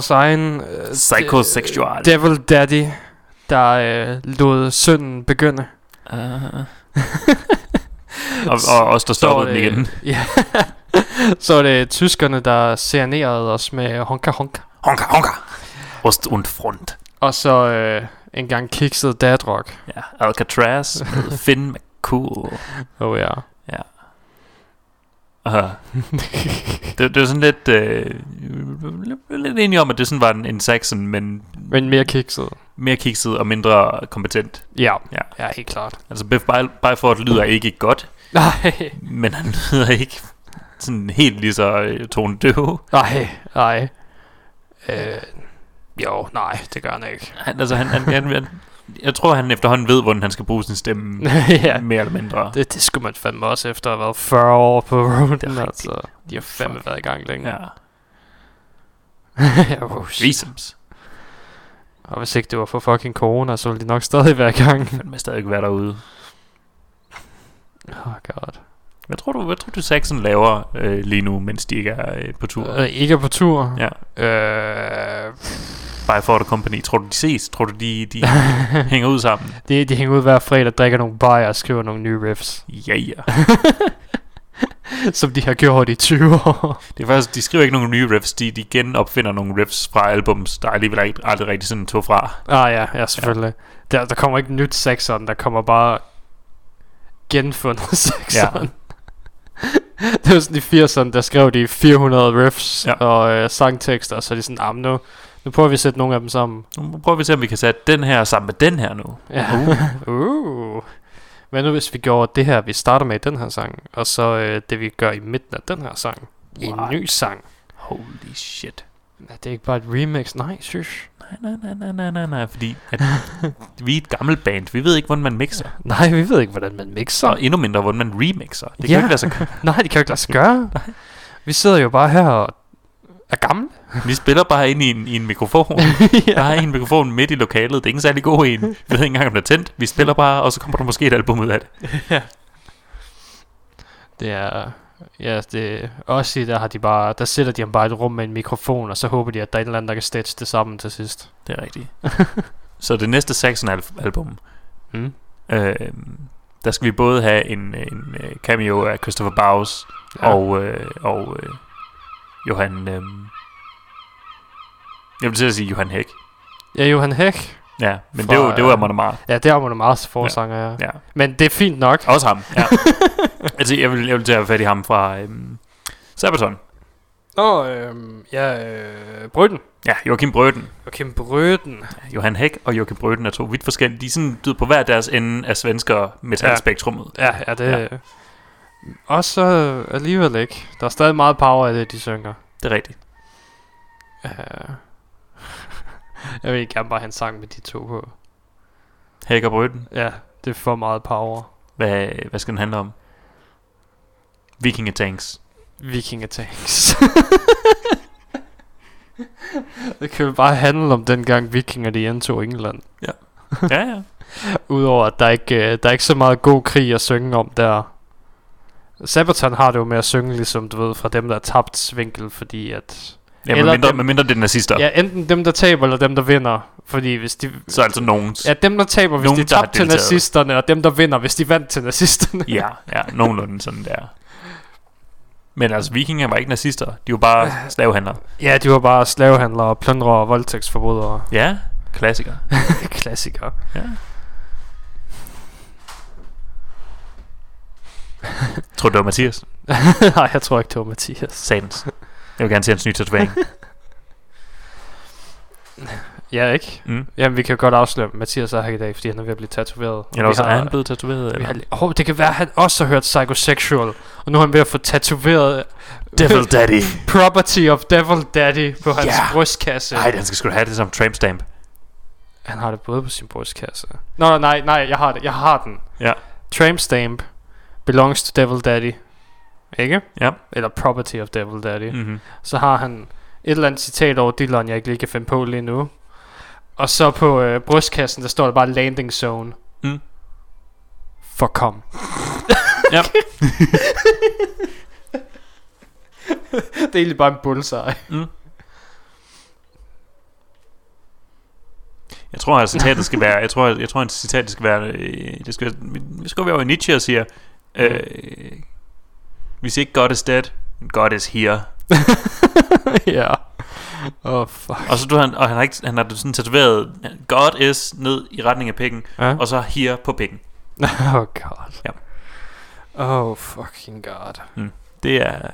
Vores egen... Øh, Psychosexual. de- Devil Daddy, der øh, lod synden begynde. Uh. og, og os, der stoppede den det- igen. Ja. så er det tyskerne, der serenerede os med honka honka. Honka, honka. Ost und Front. Og så øh, en gang kikset dad rock. Ja, Alcatraz Finn McCool. Oh ja. Uh, det, det er sådan lidt... Øh, lidt enig om, at det sådan var en, en Saxon, men Men mere kikset. mere kikset og mindre kompetent. Ja. Ja. Ja, helt klart. Altså Biff By- Byford lyder ikke godt, Nej. men han lyder ikke sådan helt lige så øh, tonedøv. Nej, nej. Øh, jo, nej, det gør han ikke. Han, altså, han, han, han, han, jeg tror, han efterhånden ved, hvordan han skal bruge sin stemme, ja, mere eller mindre. det, det skulle man fandme også efter at have været 40 år på er rigtigt. altså. De har fandme Fuck. været i gang længe. Ja. ja oh. Reasons. Og hvis ikke det var for fucking corona, så ville de nok stadig være i gang. Vil stadig være derude. Oh god. Hvad tror du, hvad tror du Saxon laver øh, lige nu, mens de ikke er øh, på tur? Øh, ikke er på tur. Ja. Øh, Byford Company. Tror du, de ses? Tror du, de, de hænger ud sammen? de, de hænger ud hver fredag, drikker nogle bajer og skriver nogle nye riffs. Ja, ja. som de har gjort i 20 år. Det er faktisk, de skriver ikke nogle nye riffs, de, de genopfinder nogle riffs fra albums, der alligevel ikke, aldrig rigtig sådan tog fra. ah ja, ja selvfølgelig. Ja. Der, der kommer ikke nyt Saxon, der kommer bare genfundet Saxon. Ja. det var sådan i 80'erne, der skrev de 400 riffs Ja. og øh, sangtekster, og så er de sådan, ah, nu, nu prøver vi at sætte nogle af dem sammen. Nu prøver vi at se, om vi kan sætte den her sammen med den her nu. Ja. Uh. uh. Hvad nu hvis vi gjorde det her, vi starter med i den her sang, og så øh, det vi gør i midten af den her sang, i en ny sang. Holy shit. Er det ikke bare et remix? Nej, shush. Nej, nej, nej, nej, nej, nej, fordi at vi er et gammelt band. Vi ved ikke, hvordan man mixer. Nej, vi ved ikke, hvordan man mixer. Og endnu mindre, hvordan man remixer. Det kan Ja. ikke lade sig gøre. Nej, det kan jo ikke lade sig gøre. vi sidder jo bare her og er gamle. Vi spiller bare ind i en, i en mikrofon. ja. Der er en mikrofon midt i lokalet. Det er ikke særlig god en. Vi ved ikke engang, om den er tændt. Vi spiller bare, og så kommer der måske et album ud af det. Det er... Ja, det også i, der har de bare, der sætter de ham bare i et rum med en mikrofon, og så håber de, at der er et eller andet, der kan stitche det sammen til sidst. Det er rigtigt. så det næste Saxon-album, Mm. øh, der skal vi både have en, en øh, cameo af Christopher Bowes Ja. og, øh, og øh, Johan... Øh, jeg vil til at sige Johan Hæk. Ja, Johan Hæk. Ja, men Fra, det var, det var øh, Amon Amar. Ja, det er Amon Amars forsanger, ja. Ja. Men det er fint nok. Også ham, ja. altså, jeg vil, jeg vil til at have fat i ham fra øhm, Sabaton. Åh, øhm, ja, øh, Brøden. Ja, Joachim Brøden. Joachim Brøden. Johan Hæk og Joachim Brøden er to vidt forskellige. De er sådan ved, på hver deres ende af svensker metalspektrummet. Ja, ja, det Ja. ja. Også så alligevel ikke. Der er stadig meget power i det, de synger. Det er rigtigt. Uh, jeg vil gerne bare have en sang med de to på. Hæk og Brøden. Ja, det er for meget power. Hvad, hvad skal den handle om? Vikingetanks. Vikingetanks. det kan jo bare handle om dengang vikinger de indtog England. Ja, ja. Udover at der ikke, øh, der er ikke så meget god krig at synge om der. Sabaton har det jo med at synge ligesom, du ved, fra dem, der er tabt vinkel, fordi at... Ja, Eller med mindre, dem- mindre det er nazister. Ja, enten dem, der taber, eller dem, der vinder. Fordi hvis de... Så altså nogens. Ja, dem, der taber, hvis Nogen, de tabte til nazisterne, og dem, der vinder, hvis de vandt til nazisterne. Ja, ja, nogenlunde sådan der. Men altså, vikinger var ikke nazister. De var bare slavehandlere. ja, de var bare slavehandlere, pløndrere og voldtægtsforbrydere. Ja, klassiker. Klassikere. Ja. Tror du, det var Mathias? Nej, jeg tror ikke, det var Mathias. Satans. Jeg vil gerne se hans nye tatovering. Ja, ikke? Mm. Jamen, vi kan godt afsløre, at Mathias er her i dag, fordi han er ved at blive tatoveret. Og Eller også har- er han blevet tatoveret. Eller? har, oh, det kan være, at han også har hørt Psychosexual, og nu er han ved at få tatoveret Devil Daddy. Property of Devil Daddy på hans Ja. brystkasse. Ej, den skal sgu have det som tramp stamp. Han har det både på sin brystkasse. Nå, nej, nej, jeg har det. Jeg har den. Ja. Tramp stamp belongs to Devil Daddy. Ikke? Ja. Eller property of Devil Daddy. Mm-hmm. Så har han et eller andet citat over Dylan, jeg ikke lige kan finde på lige nu. Og så på øh, brystkassen, der står der bare landing zone. Mm. For kom. Ja. det er egentlig bare en bullseye. Jeg tror, at citatet skal være, jeg tror, jeg tror, at citatet skal være, øh, det skal, vi skal være over Nietzsche og siger, øh, hvis ikke God is dead, God is here. ja. Oh, fuck. Og så du han, og han har, ikke, han har sådan tatoveret God is ned i retning af pikken, Ja. og så here på pikken. Oh god. Ja. Oh fucking god. Det er,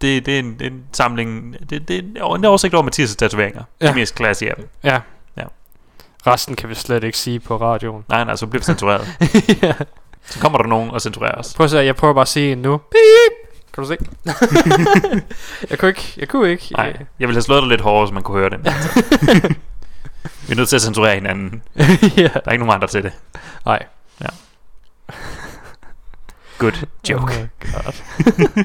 det, det er en, en samling, det, det er en oversigt over Mathias' tatoveringer. Ja. Ja. De mest classy af dem. Ja. Ja. Resten kan vi slet ikke sige på radioen. Nej, nej, så bliver vi censureret. ja. Så kommer der nogen og censurerer os. Prøv at se, jeg prøver bare at sige en nu. Beep! Kan du se? jeg kunne ikke, jeg kunne ikke. Nej, jeg ville have slået dig lidt hårdere, så man kunne høre det. vi er nødt til at censurere hinanden. ja. Der er ikke nogen andre til det. Nej. Good joke. Oh god.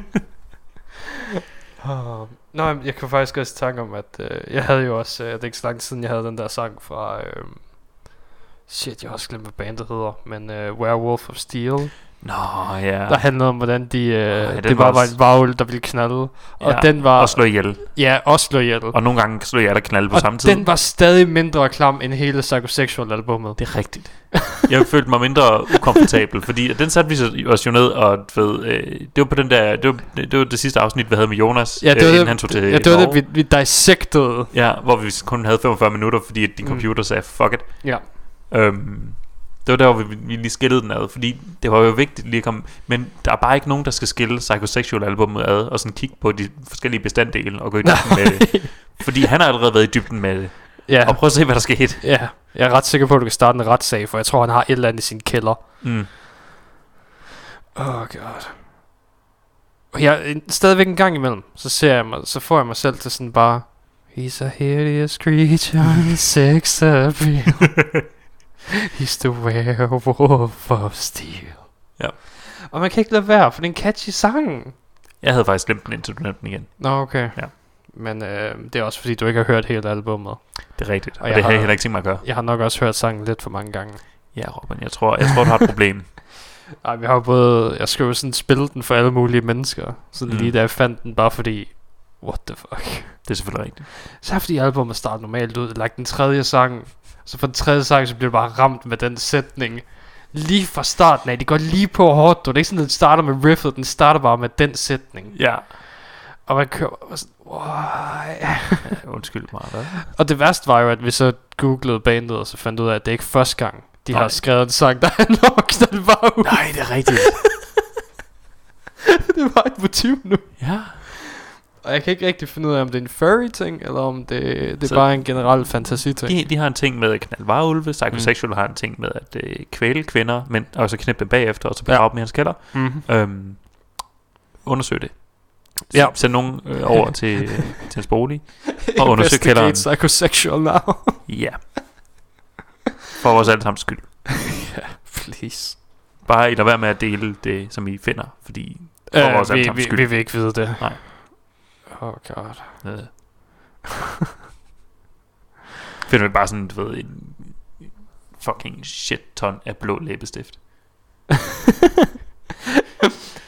oh. Nå, jeg kan faktisk også tænke om, at øh, jeg havde jo også, øh, det er ikke så lang tid siden, jeg havde den der sang fra, øh, shit, jeg har også glemt, hvad bandet hedder, men øh, Werewolf of Steel, Nå, ja. der handlede om, hvordan de, øh, ja, det var bare var også- en varvel, der ville knalde, og Ja, den var, Og slå ihjel. ja, også slå ihjel. Og nogle gange slå ihjel og knalde på og samme tid. den var stadig mindre klam end hele Psychosexual albummet. Det er rigtigt. jeg følte mig mindre ukomfortabel, fordi den satte vi os jo ned, og ved, øh, det var på den der, det var, det var det sidste afsnit, vi havde med Jonas, Ja, det var øh, det, inden han tog til ja, det, var det Norge. vi, vi dissectede. Ja, hvor vi kun havde 45 minutter, fordi din Mm. computer sagde, fuck it. Ja. Øhm, det var der, hvor vi, vi lige skillede den ad, fordi det var jo vigtigt lige at komme... Men der er bare ikke nogen, der skal skille Psychosexual albumet ad, og sådan kigge på de forskellige bestanddele, og gå i dybden med det. Fordi han har allerede været i dybden med det. Ja. Og prøv at se, hvad der skete. Ja, jeg er ret sikker på, at du kan starte en retssag, for jeg tror, han har et eller andet i sin kælder. Mm. Oh god. Og jeg, stadigvæk en gang imellem, så ser jeg mig, så får jeg mig selv til sådan bare, He's a hideous creature, sex appeal. He's the werewolf of steel. Ja. Og man kan ikke lade være, for det er en catchy sang. Jeg havde faktisk glemt den, indtil du nævnte den igen. Nå, okay. Ja. Men øh, det er også fordi, du ikke har hørt hele albummet. Det er rigtigt, og, Og jeg det har jeg har- heller ikke tænkt mig at gøre. Jeg har nok også hørt sangen lidt for mange gange. Ja, Robin, jeg tror, jeg tror du har et problem. Ej, vi har både... Jeg skulle jo sådan spille den for alle mulige mennesker. Sådan Mm. lige da jeg fandt den, bare fordi... What the fuck? Det er selvfølgelig rigtigt. Så fordi albumet starter normalt ud. Like den tredje sang. Så for den tredje sang, så bliver du bare ramt med den sætning. Lige fra starten af. Det går lige på hårdt. Du. Det er ikke sådan, at den starter med riffet. Den starter bare med den sætning. Ja. Og man kører bare sådan, Why? ja undskyld mig, hvad? Og det værste var jo, at vi så googlede bandet, og så fandt ud af, at det er ikke første gang, de Nej. har skrevet en sang, der handler om ud. Nej, det er rigtigt. det var et motiv nu. ja. Og jeg kan ikke rigtig finde ud af, om det er en furry ting, eller om det, det er Så- bare en generel fantasi ting. De, de har en ting med at knalde varulve, Psychosexual mm. har en ting med at øh, kvæle kvinder, men og så knippe dem bagefter, og så begrave Ja. dem i hans kælder. Mm-hmm. Øhm, undersøg det. Ja. Send nogen øh, over til, til hans bolig. Og undersøg kælderen. psychosexual now. Ja. For vores alle sammens skyld. Please. Bare I lader være med at dele det, som I finder, fordi for Øh, vores vi, vi, skyld. vi vil ikke vide det. Nej. Oh god. Øh. Finder vi bare sådan, du ved, en fucking shit ton af blå læbestift.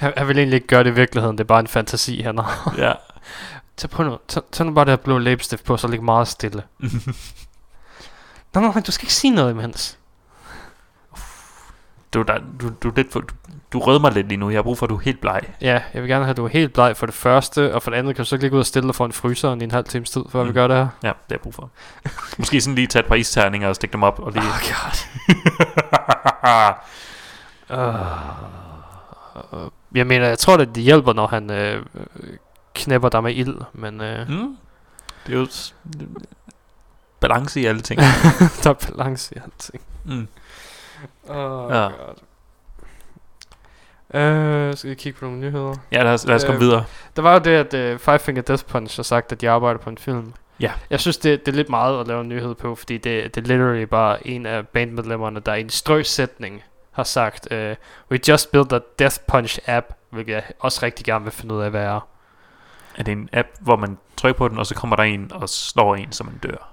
Han, han vil egentlig ikke gøre det i virkeligheden, det er bare en fantasi, han har. Ja. Tag, på nu, tag, tag nu bare det her blå læbestift på, så ligge meget stille. Nej, nej, nej, du skal ikke sige noget imens. Du, der, du, du, er lidt for, du, du rødmer lidt lige nu. Jeg har brug for, at du er helt bleg. Ja, jeg vil gerne have, at du er helt bleg for det første, og for det andet kan du så ikke ligge ud og stille dig for en fryseren i en halv times tid, før mm. vi gør det her. Ja, det har jeg brug for. Måske sådan lige tage et par isterninger og stikke dem op. Og lige... Oh god. Uh, jeg mener, jeg tror, at det hjælper, når han øh, knæpper dig med ild, men øh, mm. Det er jo s- balance i alle ting. der er balance i alting. Mm. Oh ja. god. Øh, skal vi kigge på nogle nyheder? Ja, lad os, lad os komme Øh, videre. Der var jo det, at uh, Five Finger Death Punch har sagt, at de arbejder på en film. Ja. Jeg synes, det, det er lidt meget at lave en nyhed på, fordi det, det er literally bare en af bandmedlemmerne, der i en strøs sætning har sagt, uh, We just built a Death Punch app, hvilket jeg også rigtig gerne vil finde ud af, hvad er. Er det en app, hvor man trykker på den, og så kommer der en og slår en, så man dør?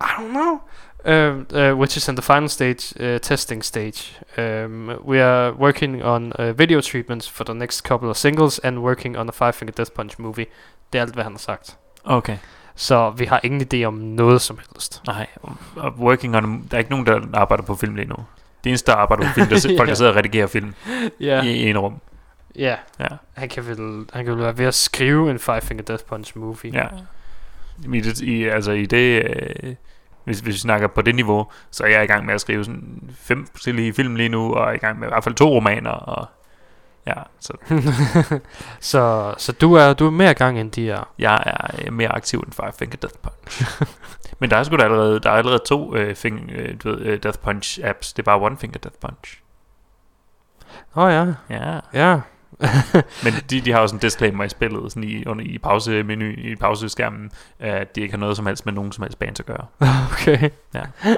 I don't know. Um, uh, which is in the final stage, uh, testing stage. Um, we are working on uh, video treatments for the next couple of singles and working on a Five Finger Death Punch movie. Det er alt, hvad han har sagt. Okay. Så vi har ingen idé om noget som helst. Nej, og working on, der er ikke nogen, der arbejder på film lige nu. Det eneste, der arbejder på film, det er folk, der sidder og redigerer film Ja, i, i en rum. ja. Ja. Han kan vel, han kan vel være ved at skrive en Five Finger Death Punch movie. Ja. I det, i, altså i det, øh, hvis, hvis vi snakker på det niveau, så er jeg i gang med at skrive sådan fem forskellige film lige nu, og er i gang med i hvert fald to romaner, og ja, så så, så du er du er mere gang end de er. jeg er øh, mere aktiv end Five Finger Death Punch. Men der er sgu da allerede, der er allerede to øh, fing, øh, du ved, øh, Death Punch apps, det er bare One Finger Death Punch. Åh oh, ja, Ja. ja. Men de, de har jo sådan en disclaimer i spillet, sådan i, under, i pausemenu, i pauseskærmen, at de ikke har noget som helst med nogen som helst band at gøre. okay. Ja.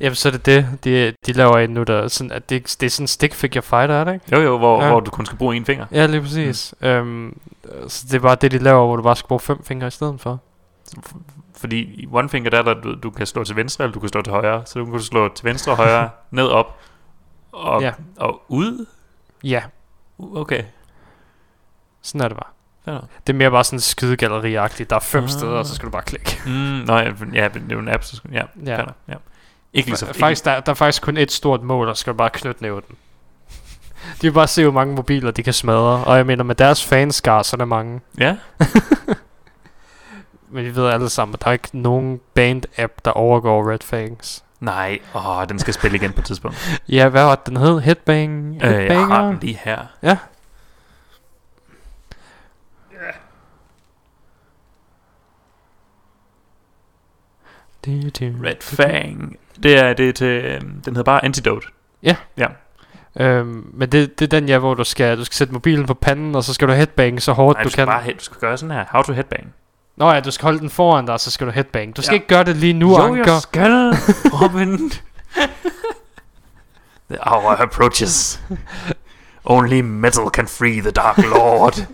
Jamen så er det det, de, de laver en nu, der sådan, at det, det er sådan en stick figure fighter, er det ikke? Jo jo, hvor, Ja. hvor du kun skal bruge en finger. Ja, lige præcis. Mm. Øhm, så det er bare det, de laver, hvor du bare skal bruge fem fingre i stedet for. Fordi i One Finger, der er der, du, du kan slå til venstre, eller du kan slå til højre. Så du kan slå til venstre højre, ned, op, og, ja. og ud. Ja, Uh, Okay. sådan er det bare. Nok. Det er mere bare sådan skydegalleri-agtigt. Der er fem Ah. steder, og så skal du bare klikke. Mm, nej, ja, ja, det er jo en app, så skal, ja, Ja. nok, ja. Ikke lige så... Fa- faktisk, der, der er faktisk kun et stort mål, og skal du bare knytte nævnen. De vil bare se, hvor mange mobiler de kan smadre. Og jeg mener, med deres fanskar, så er der mange. Ja, Men vi ved alle sammen, at der er ikke nogen band-app, der overgår Red Fangs. Nej, åh, den skal spille igen på et tidspunkt. Ja, hvad var det, den hed? Headbang? øh, jeg Headbanger? har den lige her. Ja. Red Fang. Det er, det er til... øhm, Den hedder bare Antidote. Ja. Ja. Øhm, men det, det er den, ja, hvor du skal, du skal sætte mobilen på panden, og så skal du headbang så hårdt Nej, du du skal kan. bare du skal gøre sådan her. How to headbang. Nå ja, du skal holde den foran dig, og så skal du headbang. Du skal Ja. ikke gøre det lige nu, jo, Anker. jeg skal, Robin. the hour approaches. Only metal can free the Dark Lord.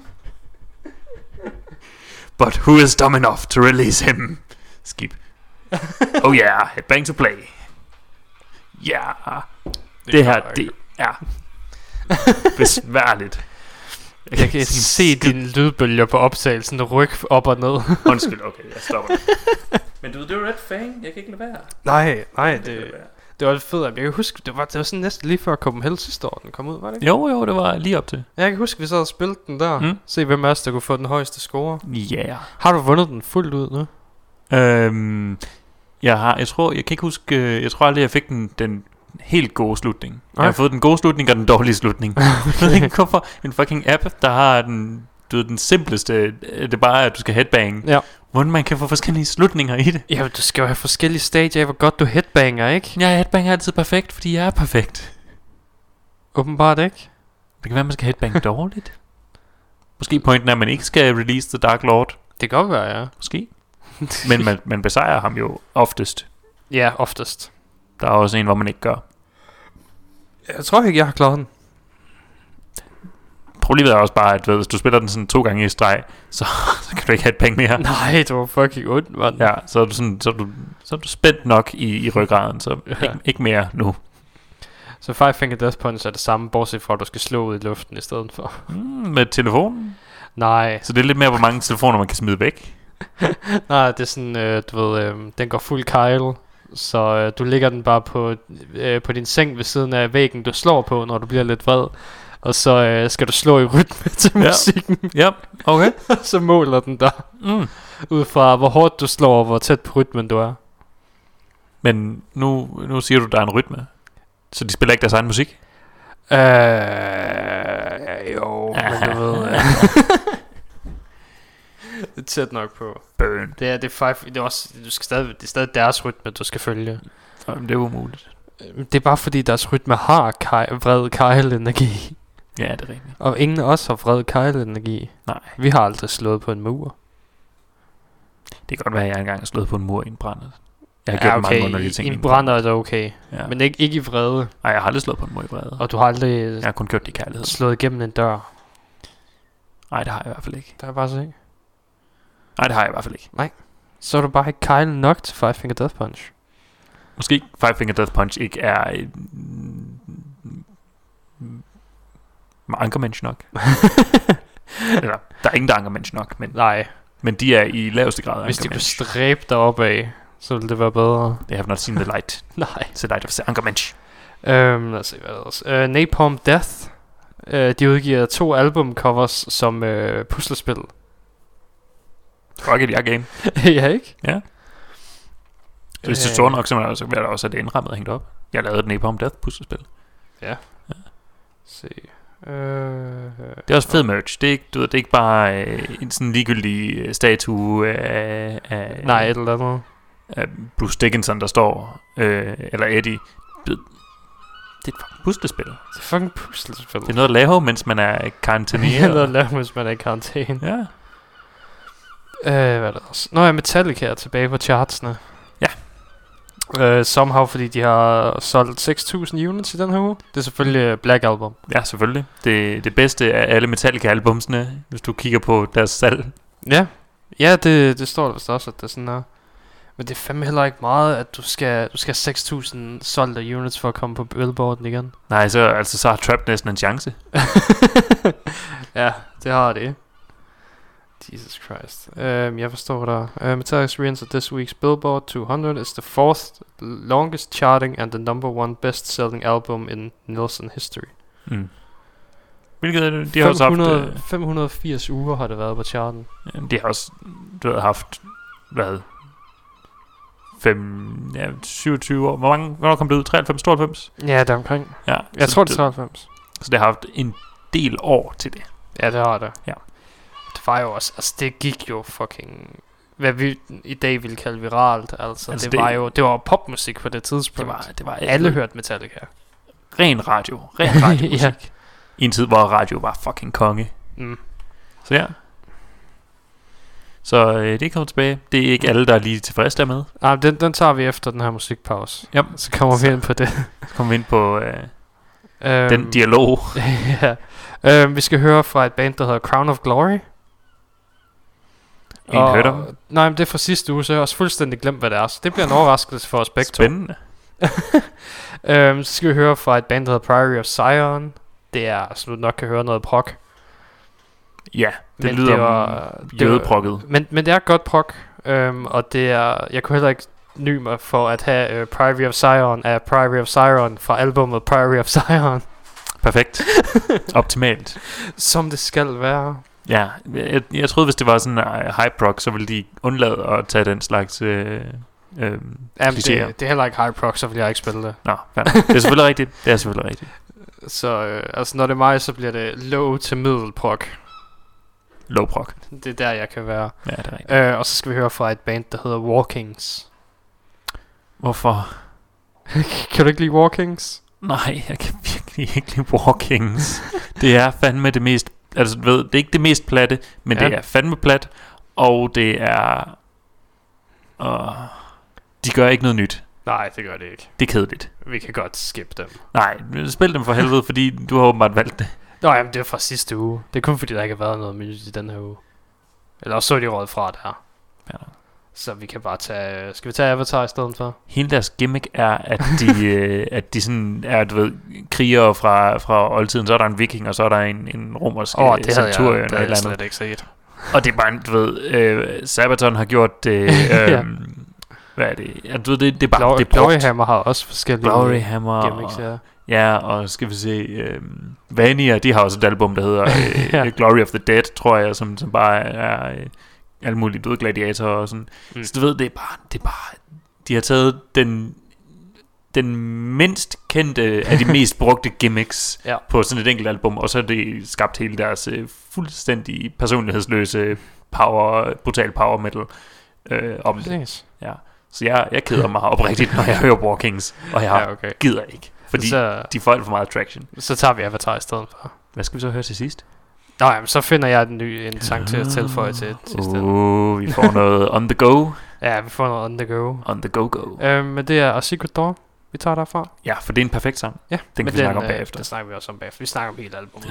But who is dumb enough to release him? Skip. Oh yeah, headbang to play. Ja, yeah. det her, det er besværligt. Jeg kan se dine lydbølger på optagelsen rykke op og ned. Undskyld, okay, jeg stopper. Men du det er Red Fang. Jeg kan ikke lade være. nej, nej, Jeg det, være. det var lidt fedt. Jeg kan huske, det var, det var sådan næsten lige før Copenhagen sidste år, den kom ud, var det ikke? Jo, jo, det var lige op til. Jeg kan huske, vi sad og spillede den der. Mm. Se, hvem af os, der kunne få den højeste score. Ja. Yeah. Har du vundet den fuldt ud nu? Øhm, jeg har, jeg tror, jeg kan ikke huske, øh, jeg tror aldrig, jeg fik den, den helt gode slutning. Jeg Nej. har fået den gode slutning og den dårlige slutning. Jeg ved ikke hvorfor. En fucking app, der har den, du ved, den simpleste, øh, det er bare, at du skal headbang. Ja. Hvordan man kan få forskellige slutninger i det. Ja, du skal jo have forskellige stadier af, hvor godt du headbanger, ikke? Jeg headbanger er altid perfekt, fordi jeg er perfekt. Åbenbart ikke. Det kan være, man skal headbange dårligt. Måske pointen er, at man ikke skal release The Dark Lord. Det kan godt være, ja. Måske. Men man, man besejrer ham jo oftest. Ja, oftest. Der er også en, hvor man ikke gør. Jeg tror ikke, jeg har klaret den. Problemet er også bare, at ved, hvis du spiller den sådan to gange i streg, så, så kan du ikke have et penge mere. Nej, det var fucking ondt, mand. Ja, så er du, sådan, så er du, så er du spændt nok i, i ryggraden, så Ja. ikke, ikke mere nu. Så Five Finger Death Punch er det samme, bortset fra, at du skal slå ud i luften i stedet for. Mm, med telefonen. Nej, Så det er lidt mere, hvor mange telefoner man kan smide væk. nej, det er sådan, øh, du ved, øh, den går fuld Kyle. Så øh, du ligger den bare på, øh, på din seng ved siden af væggen, du slår på, når du bliver lidt vred. Og så øh, skal du slå i rytme til Ja. musikken, Ja, okay. så måler den dig. Mm. Ud fra, hvor hårdt du slår, og hvor tæt på rytmen du er. Men nu, nu siger du, der er en rytme. Så de spiller ikke deres egen musik? Øh, jo, men du ved... Det er tæt nok på. Burn. Det er, det er, five, det er også, du skal stadig, det er stadig deres rytme, du skal følge. Jamen, det er umuligt. Det er bare fordi deres rytme har kaj, vred Kyle-energi. Ja, det er rigtigt. Og ingen af os har vred Kyle-energi. Nej. Vi har aldrig slået på en mur. Det kan godt være, at jeg engang har slået på en mur i en brænder. Jeg har gjort mange underlige ting. I i en brænder er det okay. Ja. Ja. Men ikke, ikke i vrede. Nej, jeg har aldrig slået på en mur i vrede. Og du har aldrig Jeg har kun gjort det i kærlighed. slået igennem en dør. Nej, det har jeg i hvert fald ikke. Der er bare se. Nej, det har jeg i hvert fald ikke. Så er du bare ikke Kyle nok til Five Finger Death Punch. Måske Five Finger Death Punch ikke er et, ankermensch nok. Eller, der er ingen, der er ankermensch nok, men, Nej, men de er i laveste grad hvis de kunne stræbe deroppe af, så ville det være bedre. They have not seen the light. Nej. The light of the ankermensch. Øhm, lad os se, hvad ellers. Uh, Napalm Death. Uh, de udgiver to albumcovers som uh, puslespil. Fuck it, jeg er game. ja, ikke? Ja. Hvis det Øh. står nok, så vil jeg også- have det indrammet og hængt op. Jeg lavede et Napalm Death puslespil. Se. Uh, Det er også fed merch. Det er ikke, du ved, det er ikke bare øh, en sådan ligegyldig øh, statue af, af, Nej, et eller andet. af Bruce Dickinson, der står, øh, eller Eddie. Det, det er et fucking puslespil. Det er fucking puslespil. Det er noget at lave, mens man er i Det er karantæne. noget at lave, hvis man er i karantæne. ja. Uh, hvad er der? Nå ja, Metallica er tilbage på chartsene. Ja. Uh, somehow, fordi de har solgt 6.000 units i den her uge. Det er selvfølgelig øh, Black Album. ja, selvfølgelig. Det, det bedste af alle Metallica-albumsene, hvis du kigger på deres salg. Ja, ja det, det står der vist også, at det er sådan er. Men det er fandme heller ikke meget, at du skal, du skal have 6.000 solgte units for at komme på billboarden igen. Nej, så, altså, så har Trap næsten en chance. ja, det har det. Jesus Christ. Um, jeg forstår der. Uh, Metallica's re-enter this week's Billboard 200 is the fourth longest charting and the number one best-selling album in Nielsen history. Mm. Hvilket det? De har også haft... 500, Øh, 580 uger har det været på charten. de har også du har haft... Hvad? 5, ja, 27 år. Hvor mange, hvornår kom det ud? 93, 92? Ja, det er omkring. Ja, Jeg tror, det er 93. Så det har haft en del år til det. Ja, det har det. Ja. Også, altså det gik jo fucking, hvad vi i dag ville kalde viralt, altså, Altså, det, det- var jo, det var popmusik på det tidspunkt. Det var, det var Alle hørte Metallica. ren radio. Ren radiomusik. Ja. I en tid, hvor radio var fucking konge. Mm. Så ja. Så øh, det kommer tilbage. Det er ikke alle, der er lige tilfredse dermed. Ah, den, den tager vi efter den her musikpause. Yep. Så kommer vi ind på det. Så kommer vi ind på øh, Øhm, den dialog. ja. Øhm, vi skal høre fra et band, der hedder Crown of Glory. En hørte om. Nej, men det er fra sidste uge, så jeg har også fuldstændig glemt, hvad det er. Så det bliver en overraskelse for os begge to. Spændende. øhm, så skal vi høre fra et band, der hedder Priory of Zion. Det er, som du nok kan høre, noget prog. Ja, det Men lyder det var- mm, det var-. Men, men det er godt prog. Øhm, og det er, jeg kunne heller ikke ny mig for at have uh, Priory of Zion af Priory of Zion fra albumet Priory of Zion. Perfekt. Optimalt. Som det skal være. Ja, jeg, jeg troede, hvis det var sådan en uh, hype rock, så ville de undlade at tage den slags øh, øh, Jamen, det, det er heller ikke high prog, så vil jeg ikke spille det. Nå, ja. det er selvfølgelig rigtigt. Det er selvfølgelig rigtigt. Så øh, altså, når det er mig, så bliver det low til middel prog. Low prog. Det er der, jeg kan være. Ja, det er rigtigt. Øh, og så skal vi høre fra et band, der hedder Walkings. Hvorfor? kan du ikke lide Walkings? Nej, jeg kan virkelig ikke lide Walkings. det er fandme det mest... Altså, du ved, det er ikke det mest platte, men ja. Det er fandme plat, og det er... Uh, de gør ikke noget nyt. Nej, det gør det ikke. Det er kedeligt. Vi kan godt skip dem. Nej, spil dem for helvede, fordi du har åbenbart valgt det. Nå, jamen, det er fra sidste uge. Det er kun fordi, der ikke har været noget nyt i den her uge. Eller også så er de råd fra der. Ja. Så vi kan bare tage... Skal vi tage Avatar i stedet for? Hele deres gimmick er, at de, øh, at de sådan er, du ved, krigere fra, fra oldtiden. Så er der en viking, og så er der en, en romersk oh, det havde jeg, centurion det havde jeg eller andet. slet ikke set. Og det er bare, du ved, øh, Sabaton har gjort det, øh, Ja. hvad er det? Ja, du ved, det, det er bare, Glory, det er. Gloryhammer har også forskellige Gloryhammer gimmicks, og- ja. Ja, og skal vi se, øh, Vania, de har også et album, der hedder øh, ja. Glory of the Dead, tror jeg, som, som bare er øh, alle mulige døde gladiatorer og sådan. Mm. Så du ved, det er bare, det er bare, de har taget den, den mindst kendte af de mest brugte gimmicks Ja. på sådan et enkelt album, og så har det skabt hele deres øh, fuldstændig personlighedsløse power, brutal power metal øh, om det. Præcis. Ja. Så jeg, jeg keder mig oprigtigt, når jeg hører Walkings, og jeg Ja, okay. gider ikke, fordi Så- de får alt for meget traction. Så tager vi Avatar i stedet for. Hvad skal vi så høre til sidst? Nå, jamen, så finder jeg en ny en sang til at tilføje til sidst. Uh, vi får noget on the go. Ja, vi får noget on the go. On the go go. Øhm, men det er A Secret Door, vi tager derfra. Ja, for det er en perfekt sang. Ja, Den men kan vi snakke om øh, bagefter. Det snakker vi også om bagefter. Vi snakker om hele albumet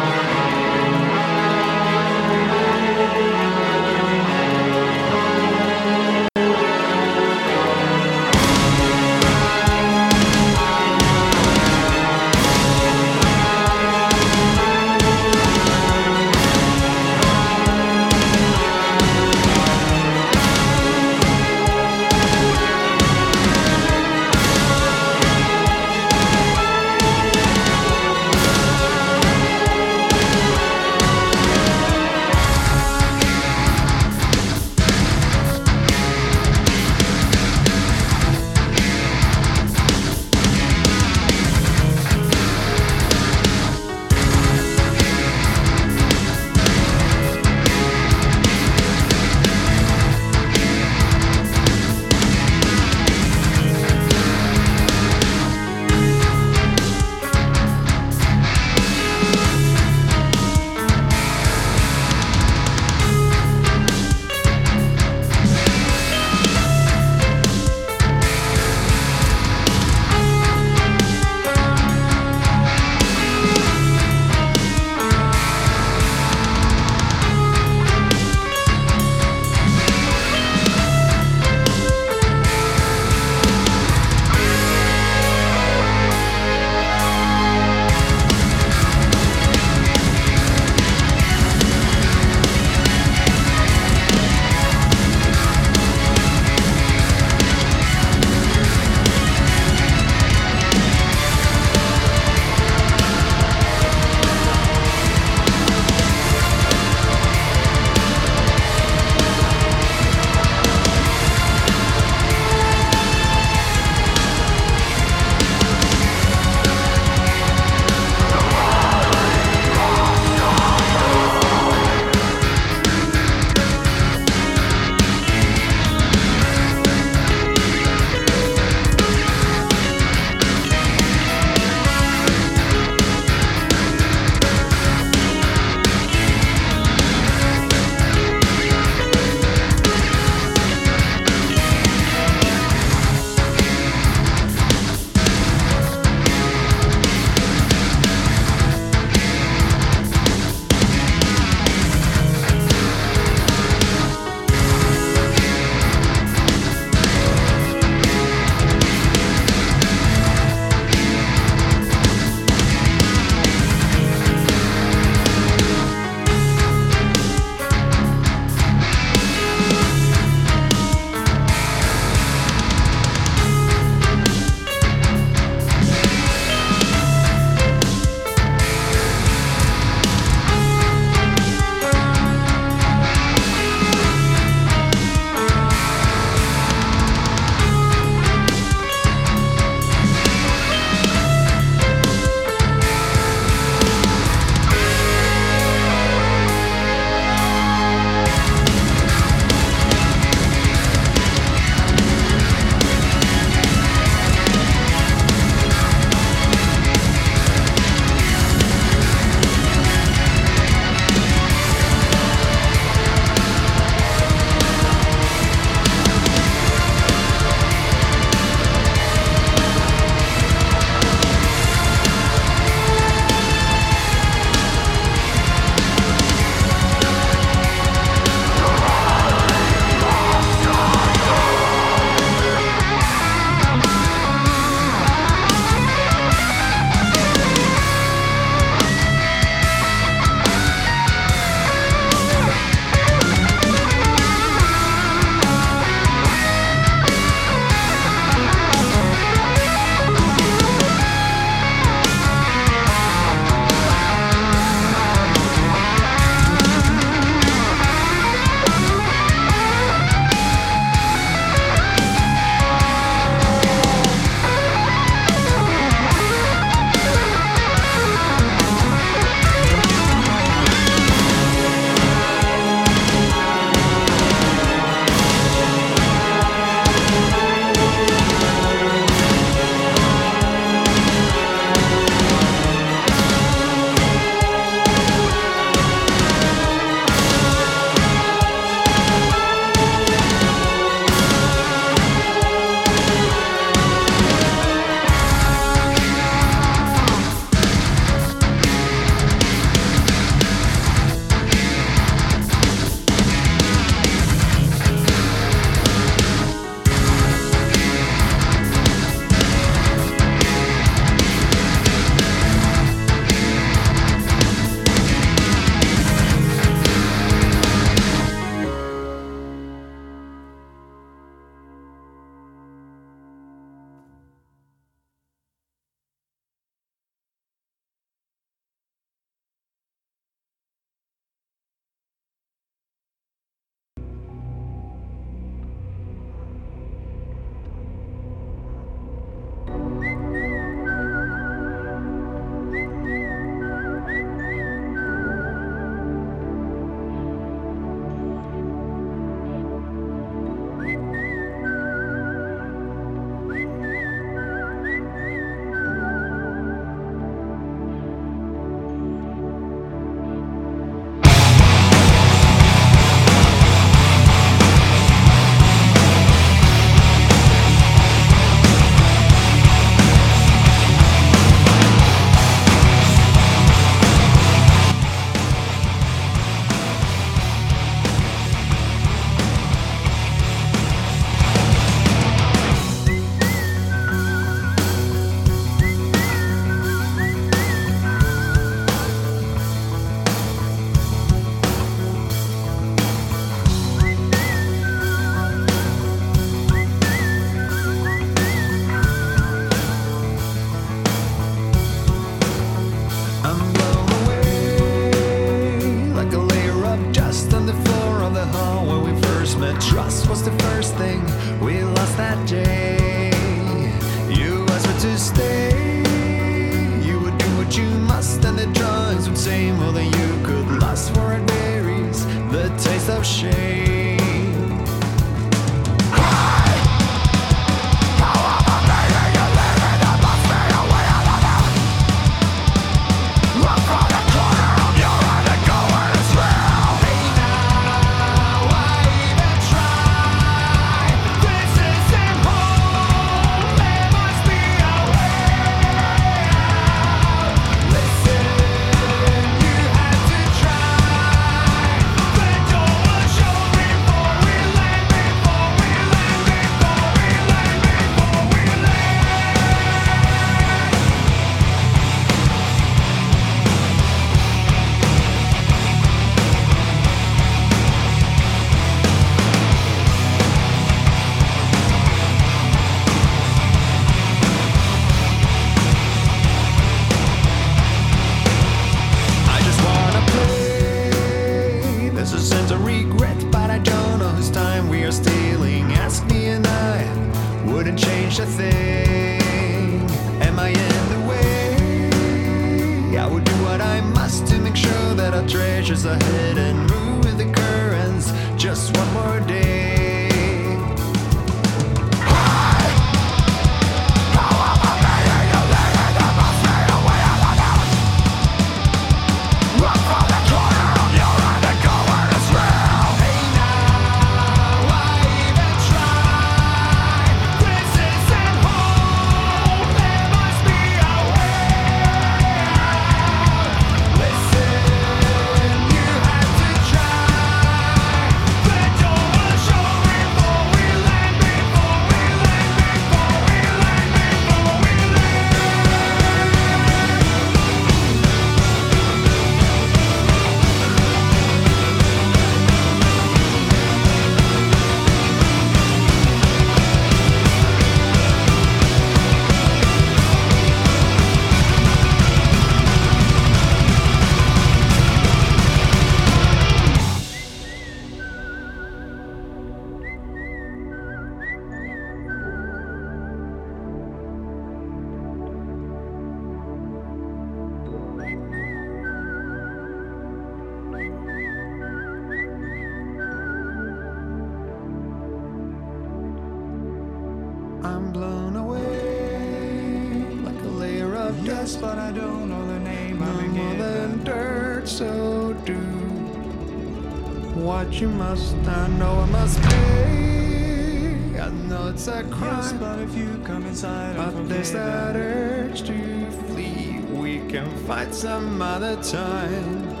can fight some other time.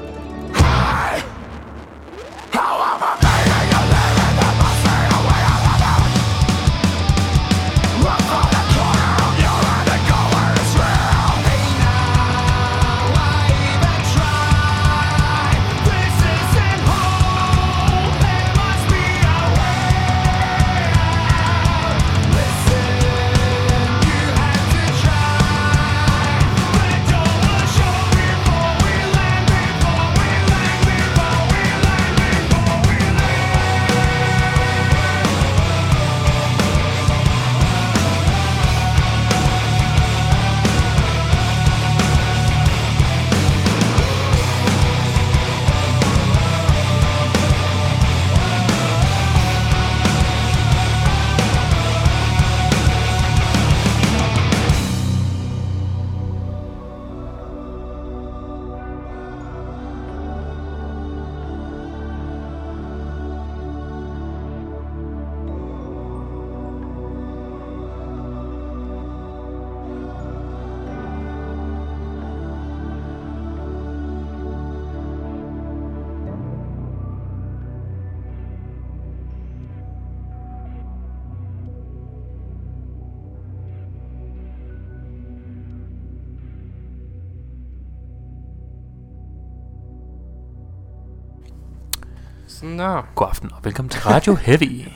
Der. God aften og velkommen til Radio Heavy.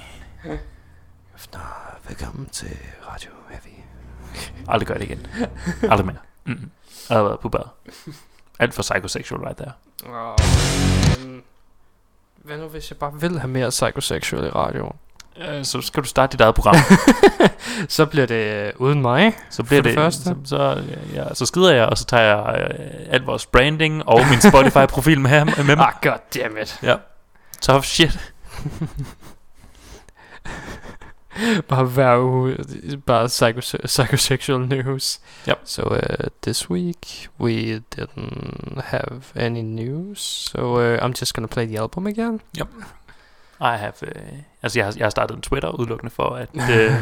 Velkommen til Radio Heavy. Aldrig gør det igen. Aldrig mere. Mm. Jeg har været på bad. Alt for psychosexual right there. Oh, men, hvad nu hvis jeg bare vil have mere psychosexual i radioen? Øh, så skal du starte dit eget program. Så bliver det øh, uden mig. Så bliver det det, første. Så, så, ja, så skider jeg, og så tager jeg øh, alt vores branding og min Spotify-profil med, ham- med mig. Ah, goddammit. Ja. Tough shit. Bare hver uge, bare psycho- psychosexual news. Yep. So uh, this week we didn't have any news, so uh, I'm just gonna play the album again. I have, øh, altså jeg har, jeg har startet en Twitter udelukkende for at, øh,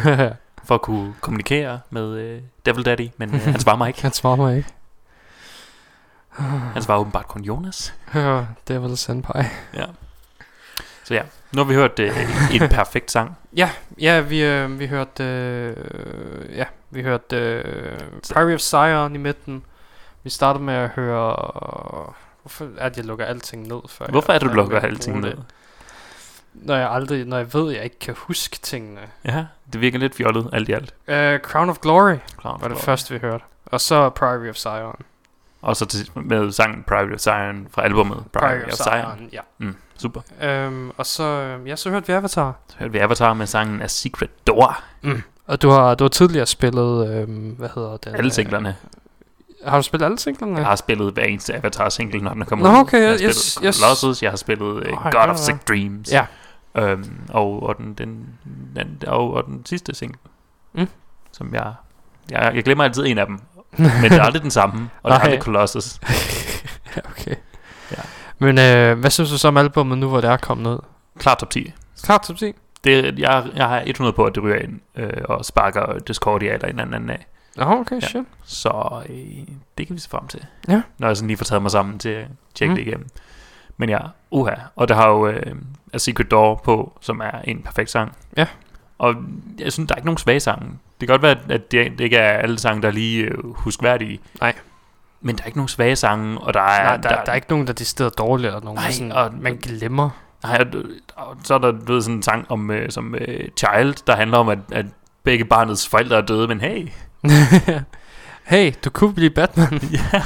for at kunne kommunikere med øh, Devil Daddy, men øh, han svarer mig ikke. Han svarer mig ikke. Han svarer åbenbart kun Jonas. Ja, Devil Senpai. Ja. Så ja, nu har vi hørt øh, en perfekt sang. Ja, ja, vi, øh, vi hørte, øh, ja, vi hørte øh, Priory of Zion i midten. Vi startede med at høre, hvorfor er det, jeg lukker alting ned? Før Hvorfor er det, du lukker alting ned? Når jeg aldrig, når jeg ved, at jeg ikke kan huske tingene. Ja, det virker lidt fjollet, alt i alt. Uh, Crown of Glory Crown of var det Glory. første, vi hørte. Og så Priory of Zion. Og så til, med sangen Private of Zion fra albumet Private of Zion. ja. Mm, super. Um, og så, øhm, ja, så hørte vi Avatar. Så hørte vi Avatar med sangen A Secret Door. Mm. Og du har, du har tidligere spillet, øhm, hvad hedder den? Alle øh, singlerne. Har du spillet alle singlerne? Jeg har spillet hver eneste Avatar-single, når den er kommet Nå, ud. okay, jeg har spillet yes. Colossus, jeg har spillet uh, Nå, God of. Sick Dreams. Ja. Øhm, og, og, den, den, den, og, og den sidste single, Mm. som jeg, jeg... Jeg glemmer altid en af dem, men det er aldrig den samme, og det er aldrig Colossus. okay. Men øh, hvad synes du så om albumet nu, hvor det er kommet ud? Klart top 10. Klart top 10. Det, jeg, jeg har 100 på, at det ryger ind øh, og sparker Discordia eller en eller anden af. Nå, okay, Ja. shit. Så øh, det kan vi se frem til. Ja. Når jeg sådan lige får taget mig sammen til at tjekke Mm. det igennem. Men ja, uha. Og der har jo øh, A Secret Door på, som er en perfekt sang. Ja. Og jeg synes, der er ikke nogen svage sange. Det kan godt være, at- at det, det ikke er alle sange, der er lige øh, huskværdige. Nej. Men der er ikke nogen svage sange, og der er... Nej, der, der, der er ikke nogen, der er dårlige, eller nogen, Nej, sådan, og- man glemmer. Nej, og, og så er der du ved, sådan en sang om, øh, som øh, Child, der handler om, at, at begge barnets forældre er døde, men hey, hey, du kunne blive Batman. ja.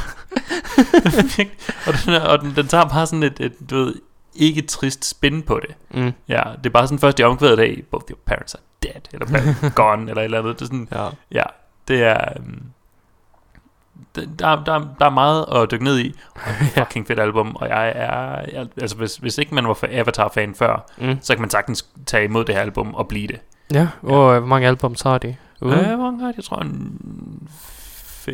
og den, og den, den tager bare sådan et, et du ved, ikke trist spin på det. Mm. Ja, det er bare sådan først i omkvædet af, both your parents are dead, eller gone, eller eller andet. Det er sådan, Ja. ja, det er... Um, der, der, der er meget at dykke ned i. Fucking fedt album, og jeg er... Jeg, altså, hvis, hvis ikke man var fa- Avatar-fan før, Mm. så kan man sagtens tage imod det her album og blive det. Ja, og øh, hvor mange album har de? Ude? Øh, hvor mange har de? Jeg tror, en,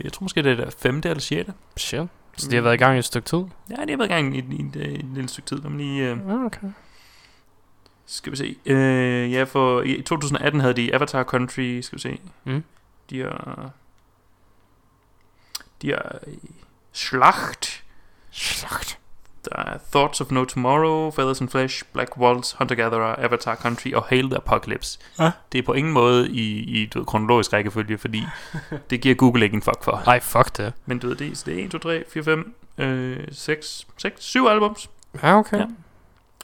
jeg tror måske, det er det femte eller sjette. Shit. Så de har været i gang i et stykke tid? Ja, de har været i gang i, i, i, i et lille stykke tid. Lad mig lige... Ja, okay. skal vi se. Øh, ja, for i 2018 havde de Avatar Country, skal vi se. Mm. De er... De er... Schlacht. Schlacht. Der er Thoughts of No Tomorrow, Feathers and Flesh, Black Waltz, Hunter-Gatherer, Avatar Country og Hail the Apocalypse. Ja. Det er på ingen måde i, i du ved, kronologisk rækkefølge, fordi det giver Google ikke en fuck for. Ej, fuck det. Men du ved, det, er- det er 1, 2, 3, 4, 5, øh, 6, 6, 7 albums, Ja, okay. Ja.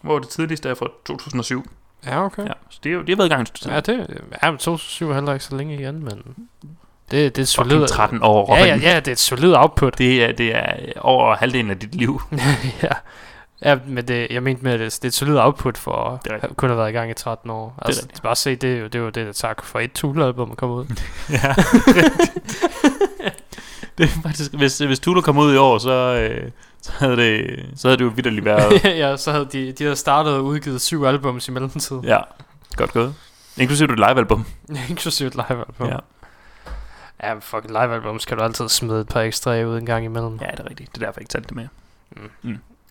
hvor det tidligste er fra 2007. Ja, okay. Ja, så det er jo det har været i gang. Ja, det ja, men 2007 er heller ikke så længe igen, men det, det er solidt... 13 år, Ja, ja, ja, det er et solidt output. Det er, det er over halvdelen af dit liv. ja. Ja, men det, jeg mente med, at det, det er et solidt output for Det er at kun have været i gang i 13 år. Altså, rigtigt. bare se, det er jo det, er jo det der tager for et Tool-album at komme ud. ja. det er faktisk, hvis, hvis Tulu kom ud i år, så, øh, så, havde, det, så havde det jo vidderligt været. ja, så havde de, de havde startet og udgivet syv albums i mellemtiden. ja, godt gået. Inklusive et live-album. Inklusive et live-album. Ja. Ja, fucking live-album skal du altid smide et par ekstra ud en gang imellem. ja, det er rigtigt. Det er derfor, jeg ikke talte det med.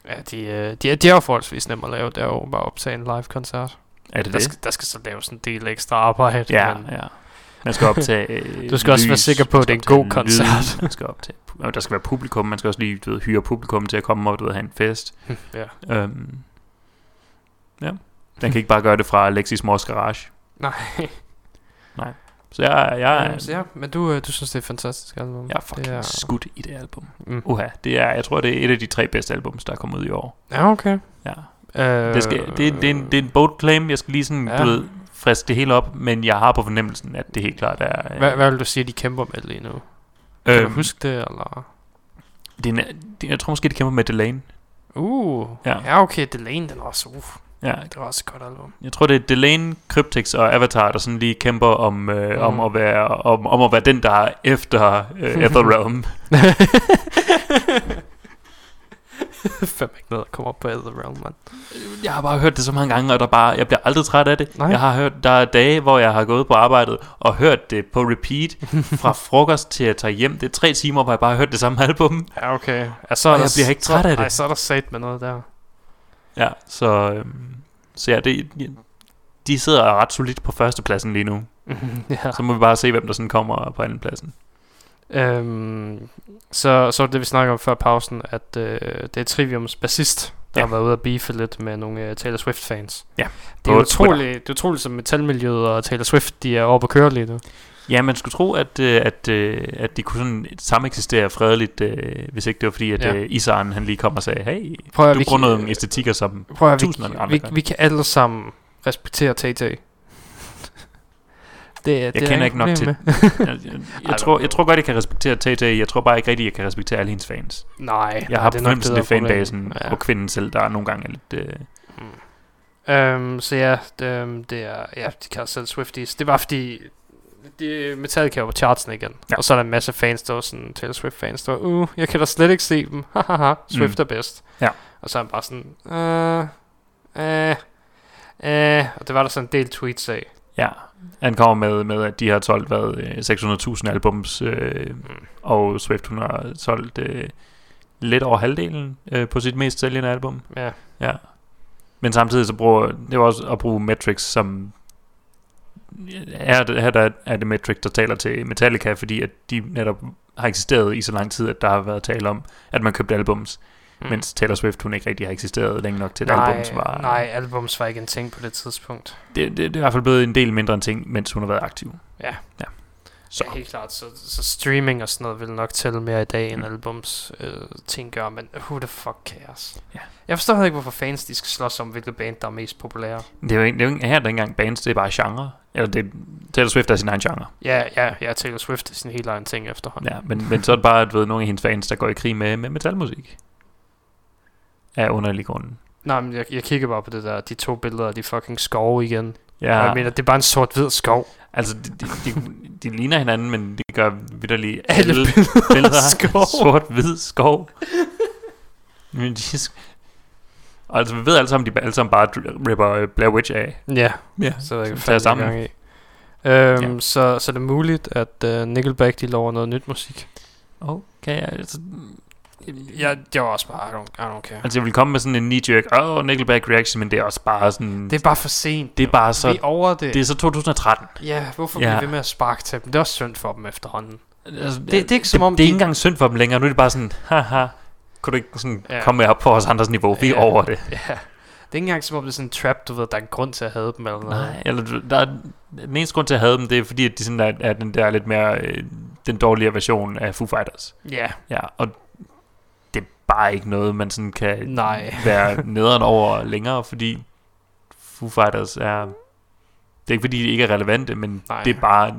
Ja, de, øh, de, er, de er jo forholdsvis nemme at lave. Det er jo bare at optage en live-koncert. Er det Der det? skal, der skal så laves en del ekstra arbejde. Ja, men ja. Man skal optage øh, Du skal også være lys, sikker på, at det er en god koncert. lyd, Man skal optage, og der skal være publikum. Man skal også lige du ved, hyre publikum til at komme og du ved, have en fest. ja. Øhm, ja. Den kan ikke bare gøre det fra Alexis mors garage. Nej. Så jeg, jeg, Ja, jeg, så ja, men du, øh, du synes, det er et fantastisk album. jeg er fucking det er... skudt i det album. Mm. Uha, det er, jeg tror, det er et af de tre bedste albums, der er kommet ud i år. Ja, okay. Ja. Øh, Det, skal, det, det, er en, det er en bold claim. Jeg skal lige sådan, Ja. du ved, friske det hele op, men jeg har på fornemmelsen, at det helt klart er... øh, hvad, hvad vil du sige, de kæmper med lige nu? Kan du øhm, huske det, eller? det er det, jeg tror måske, de kæmper med Delane. Uh, ja, Ja. okay, Delane, den var også, uh, Ja, det var også et godt album. jeg tror, det er Delane, Cryptix og Avatar, der sådan lige kæmper om, øh, Mm. om, at være, om, om at være den, der er efter øh, Etherrealm. Fem ikke noget, der kommer op på Ether Realm, mand. Jeg har bare hørt det så mange gange, og der bare, jeg bliver aldrig træt af det. Nej. Jeg har hørt, der er dage, hvor jeg har gået på arbejdet og hørt det på repeat fra frokost til at tage hjem. Det er tre timer, hvor jeg bare har hørt det samme album. Ja, okay. Ja, så Og jeg bliver ikke træt af det. Ej, så er der sat med noget der. Ja, så, øhm, så ja, det, de sidder ret solidt på førstepladsen lige nu. ja. Så må vi bare se, hvem der sådan kommer på andenpladsen. Øhm, så, så er det, vi snakker om før pausen, at øh, det er Triviums bassist, der Ja. har været ude at beefe lidt med nogle uh, Taylor Swift-fans. Ja, Det er utroligt, det er utroligt, som metalmiljøet og Taylor Swift, de er oppe at køre lige nu. Ja, man skulle tro, at, øh, at, øh, at de kunne sådan samme eksistere fredeligt, øh, hvis ikke det var fordi, at Ja. Isaren han lige kom og sagde, hey, Prøv at du vi bruger nogle æstetikker, som Prøv at vi, tusinder af andre vi, vi kan alle sammen respektere TT. Det, er- det er kender ikke nok til- jeg, jeg, jeg, tror, jeg tror godt, jeg kan respektere Tay Jeg tror bare ikke rigtigt, jeg kan respektere alle hendes fans. Nej, Jeg har er fornemmelsen, er er problemet. fanbasen Ja. og kvinden selv, der nogle gange er lidt... Øh, Øhm, så ja, det, øhm, det er, ja, de kalder selv Swifties. Det var fordi, de, Metallica var chartsen igen. Ja. Og så er der en masse fans, der var sådan, Taylor Swift fans, der var, uh, jeg kan da slet ikke se dem. Hahaha, Swift Mm. er bedst. Ja. Og så er han bare sådan, øh, øh, øh, og det var der sådan en del tweets af. ja, han kommer med, med, at de har solgt hvad, øh, 600.000 albums, øh, Mm. og Swift hun har solgt øh, lidt over halvdelen øh, på sit mest sælgende album. Ja. Ja. Men samtidig så bruger det var også at bruge Metrics som er det- her der er det Metrics der taler til Metallica fordi at de netop har eksisteret i så lang tid at der har været tale om at man købte albums mm. mens Taylor Swift hun ikke rigtig har eksisteret længe nok til at nej, albums var nej, albums var ikke en ting på det tidspunkt. det, det, det er i hvert fald blevet en del mindre en ting mens hun har været aktiv Ja. ja. Så. Ja, helt klart. Så, så streaming og sådan noget vil nok tælle mere i dag, end albums øh, ting gør, men who the fuck cares? Ja. Jeg forstår ikke, hvorfor fans de skal slås om, hvilket band, der er mest populære. det er jo ikke, det er jo ikke her er der ikke engang bands det er bare genre eller det Taylor Swift er sin egen genre Ja, ja, ja, Taylor Swift er sin helt egen ting efterhånden. Ja, men, men så er det bare, at ved, nogle af hendes fans, der går i krig med, med metalmusik. Af underlig grunden. Nej, men jeg, jeg kigger bare på det der, de to billeder af de fucking skove igen. Ja. Jeg mener, det er bare en sort-hvid skov. Altså, de, de, de, de ligner hinanden, men de gør vidderligt Alle alle, billeder billeder skov. sort-hvid skov. men de, altså, vi ved alle sammen, de alle sammen bare ripper øh, Blair Witch af. Ja, Ja, så jeg kan som tager sammen. Gang i. Øhm, ja. så, så det er muligt, at uh, Nickelback de lover noget nyt musik. Okay, altså... Ja, det var også bare, I don't, I don't care. Altså, jeg vil komme med sådan en knee-jerk, åh, oh, Nickelback reaction, men det er også bare sådan... Det er bare for sent. Det er bare så... Vi er over det. Det er så 2013. Ja, hvorfor Ja. bliver vi ved med at sparke til dem? Det er også synd for dem efterhånden. Altså, det, det er ikke som det, om det er de- ikke engang synd for dem længere. Nu er det bare sådan, haha, kunne du ikke sådan Ja. komme op på vores andres niveau? Vi er over det. Ja. Det er ikke engang som om det er sådan en trap, du ved, der er en grund til at have dem eller noget. Nej, eller der er, den eneste grund til at have dem, det er fordi, at de sådan er, er den der lidt mere, øh, den dårligere version af Foo Fighters. Ja. Ja, og det er bare ikke noget, man sådan kan Nej. være nederen over længere, fordi Foo Fighters er, det er ikke fordi, de ikke er relevante, men Nej. det er bare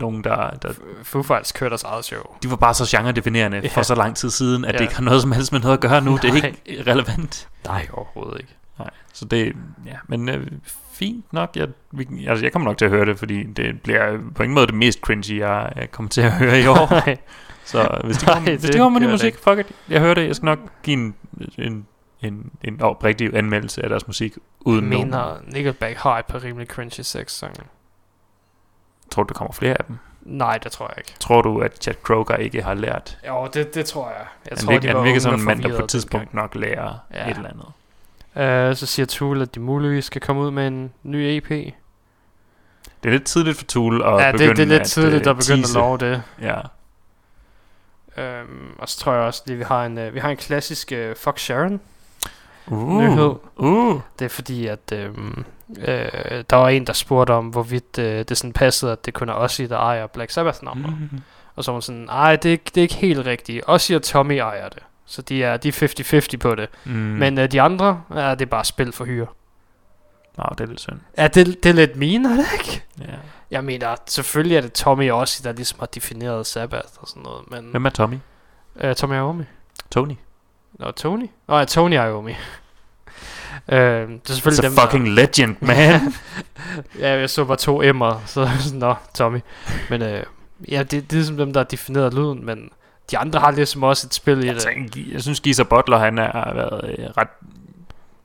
nogen, der, der Foo Fighters kørte deres eget show. de var bare så genredefinerende Ja. for så lang tid siden, at Ja. det ikke har noget som helst med noget at gøre nu. Det er Nej. ikke relevant. Nej, overhovedet ikke. Nej, så det, ja, men øh, fint nok. Jeg, vi, altså, jeg kommer nok til at høre det, fordi det bliver på ingen måde det mest cringy, jeg, jeg kommer til at høre i år. Nej. så hvis de Nej, kommer, hvis det de kommer med ny musik, fuck it, jeg hører det. Jeg skal nok give en, en, en, en oprigtig anmeldelse af deres musik, uden Jeg nogen. mener, Nickelback har et par rimelig cringy sex sange. Tror du, der kommer flere af dem? Nej, det tror jeg ikke. Tror du, at Chad Kroger ikke har lært? Jo, det, det tror jeg. Jeg han tror, virker, han var virker som og en mand, der på et tidspunkt nok lærer Ja. et eller andet. Uh, så siger Tool, at de muligvis skal komme ud med en ny EP. Det er lidt tidligt for Tool at ja, det, begynde det er lidt at, tidligt øh, at begynde at love det. Ja. Um, og så tror jeg også, lige, vi har en, uh, vi har en klassisk uh, Fuck Sharon Uh, nyhed. uh. Det er fordi, at øhm, øh, der var en, der spurgte om, hvorvidt øh, det sådan passede, at det kun er Ozzy, der ejer Black Sabbath nummer. Mm. Og så var hun sådan, nej, det, er ikke- det er ikke helt rigtigt. Ozzy og Tommy ejer det. Så de er, de er 50-50 på det. Mm. Men øh, de andre, ja, det er bare spil for hyre. Nå, det er lidt synd. Ja, det, det er lidt min, er det ikke? Ja. Jeg mener, selvfølgelig er det Tommy også, der ligesom har defineret Sabbath og sådan noget. Men, Hvem er Tommy? Øh, Tommy Iommi. Tony. Nå, Tony? Nå, ja, Tony Iommi. Øh, det er selvfølgelig It's a dem, der- fucking legend, man. ja, jeg så bare to M'er, så sådan, nå, Tommy. Men øh, ja, det, det er ligesom dem, der defineret lyden, men de andre har ligesom også et spil i det. Altså, jeg synes, Geezer Butler, han er, har været øh, ret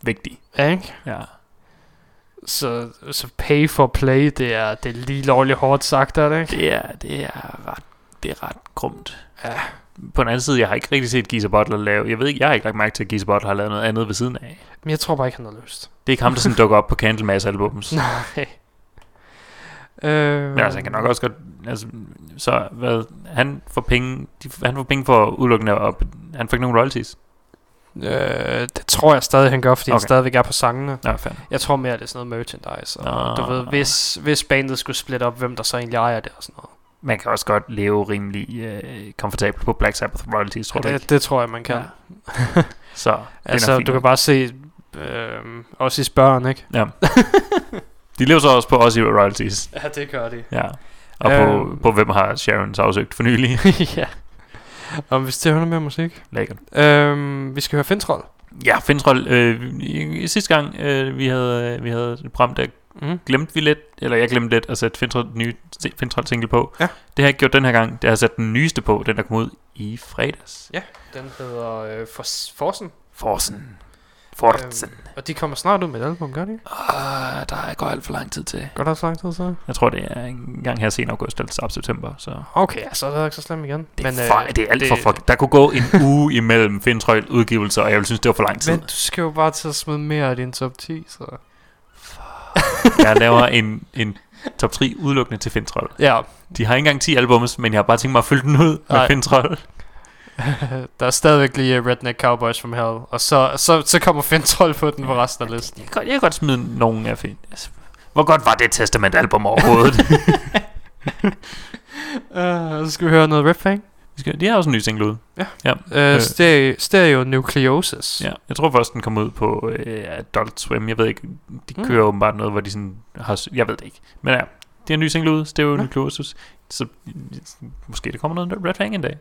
vigtig. Ja, ikke? Ja. Så, så pay for play, det er, det er lige lovligt hårdt sagt, er det ikke? Det er, det er ret, det er ret grumt. Ja. På den anden side, jeg har ikke rigtig set Geezer Butler lave... Jeg ved ikke, jeg har ikke lagt mærke til, at Geezer Butler har lavet noget andet ved siden af. Men jeg tror bare ikke, han har lyst. Det er ikke ham, der sådan dukker op på Candlemass albums. Nej. Øh, Men altså, han kan nok også godt... Altså, så hvad, han får penge, de, han får penge for udelukkende, og han får ikke nogen royalties. Øh, det tror jeg stadig, han gør, fordi okay. han stadigvæk er på sangene. Ja, fair. Jeg tror mere, det er sådan noget merchandise. Og Nå. du ved, hvis, hvis bandet skulle splitte op, hvem der så egentlig ejer det og sådan noget. Man kan også godt leve rimelig øh, komfortabelt på Black Sabbath royalties, tror du det, ikke? det tror jeg, man kan. Ja. Så, altså, du kan bare se øh, også i børn, ikke? Ja. De lever så også på Ozzy royalties. Ja, det gør de. Ja. Og på, Øhm. på hvem har Sharon sagsøgt for nylig. ja. Og hvis det er noget mere musik. Lækkert. Øhm, vi skal høre Fintroll. Ja, Fintroll. Øh, sidste gang, øh, vi havde, vi havde et program, der Mm. glemte vi lidt, eller jeg glemte lidt at sætte Fintroll, den nye Fintroll single på. Ja. Det har jeg ikke gjort den her gang. Det har jeg sat den nyeste på, den der kom ud i fredags. Ja, den hedder øh, Fors- Forsen. Forsen. Forsen. Øhm, og de kommer snart ud med et album, gør de? Uh, der går alt for lang tid til. Går der så lang tid så? Jeg tror, det er en gang her sen august eller start september. Så. Okay, ja, så er det ikke så slemt igen. Det men, for, øh, det er alt for fuck. Der kunne gå en uge imellem Fintroll udgivelser, og jeg ville synes, det var for lang tid. Men du skal jo bare til at smide mere af din top 10, så... Jeg laver en, en top 3 udelukkende til Fintroll. Ja. De har ikke engang 10 albums, men jeg har bare tænkt mig at fylde den ud med Nej. Fintroll. der er stadigvæk lige uh, Redneck Cowboys from Hell, og så, så, så kommer Fintroll på den på resten af listen. Jeg kan godt, jeg kan godt smide nogen af Fin. Altså, hvor godt var det Testament-album overhovedet? uh, så skal vi høre noget Rip Fang. Vi skal, de har også en ny single ud. Ja. ja. Uh, stereo, stereo Nucleosis. Ja, jeg tror først, den kom ud på øh, Adult Swim. Jeg ved ikke, de Mm. kører mm. åbenbart noget, hvor de sådan har... Jeg ved det ikke. Men ja, det er en ny single ud. Stereo Ja. Nucleosis. Så måske der kommer noget Red Fang en dag.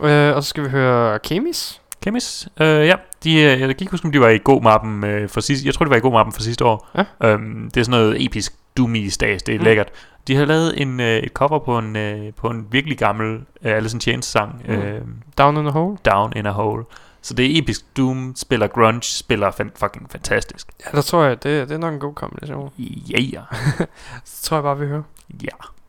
Uh, og så skal vi høre Kemis. Kemis, øh, ja, de, øh, jeg kan ikke huske, om de var i god mappen øh, for sidste, jeg tror, de var i god mappen for sidste år. Ja. Øhm, det er sådan noget episk doomy stas, det er Mm. lækkert. De har lavet en, øh, et cover på en, øh, på en virkelig gammel øh, Alice in Chains sang, Mm. øh, Down in a Hole. Down in a Hole. Så det er episk doom, spiller grunge, spiller fan, fucking fantastisk. Ja, der tror jeg, det, det er nok en god kombination. Ja, yeah. så tror jeg bare, vi hører. ja. Frost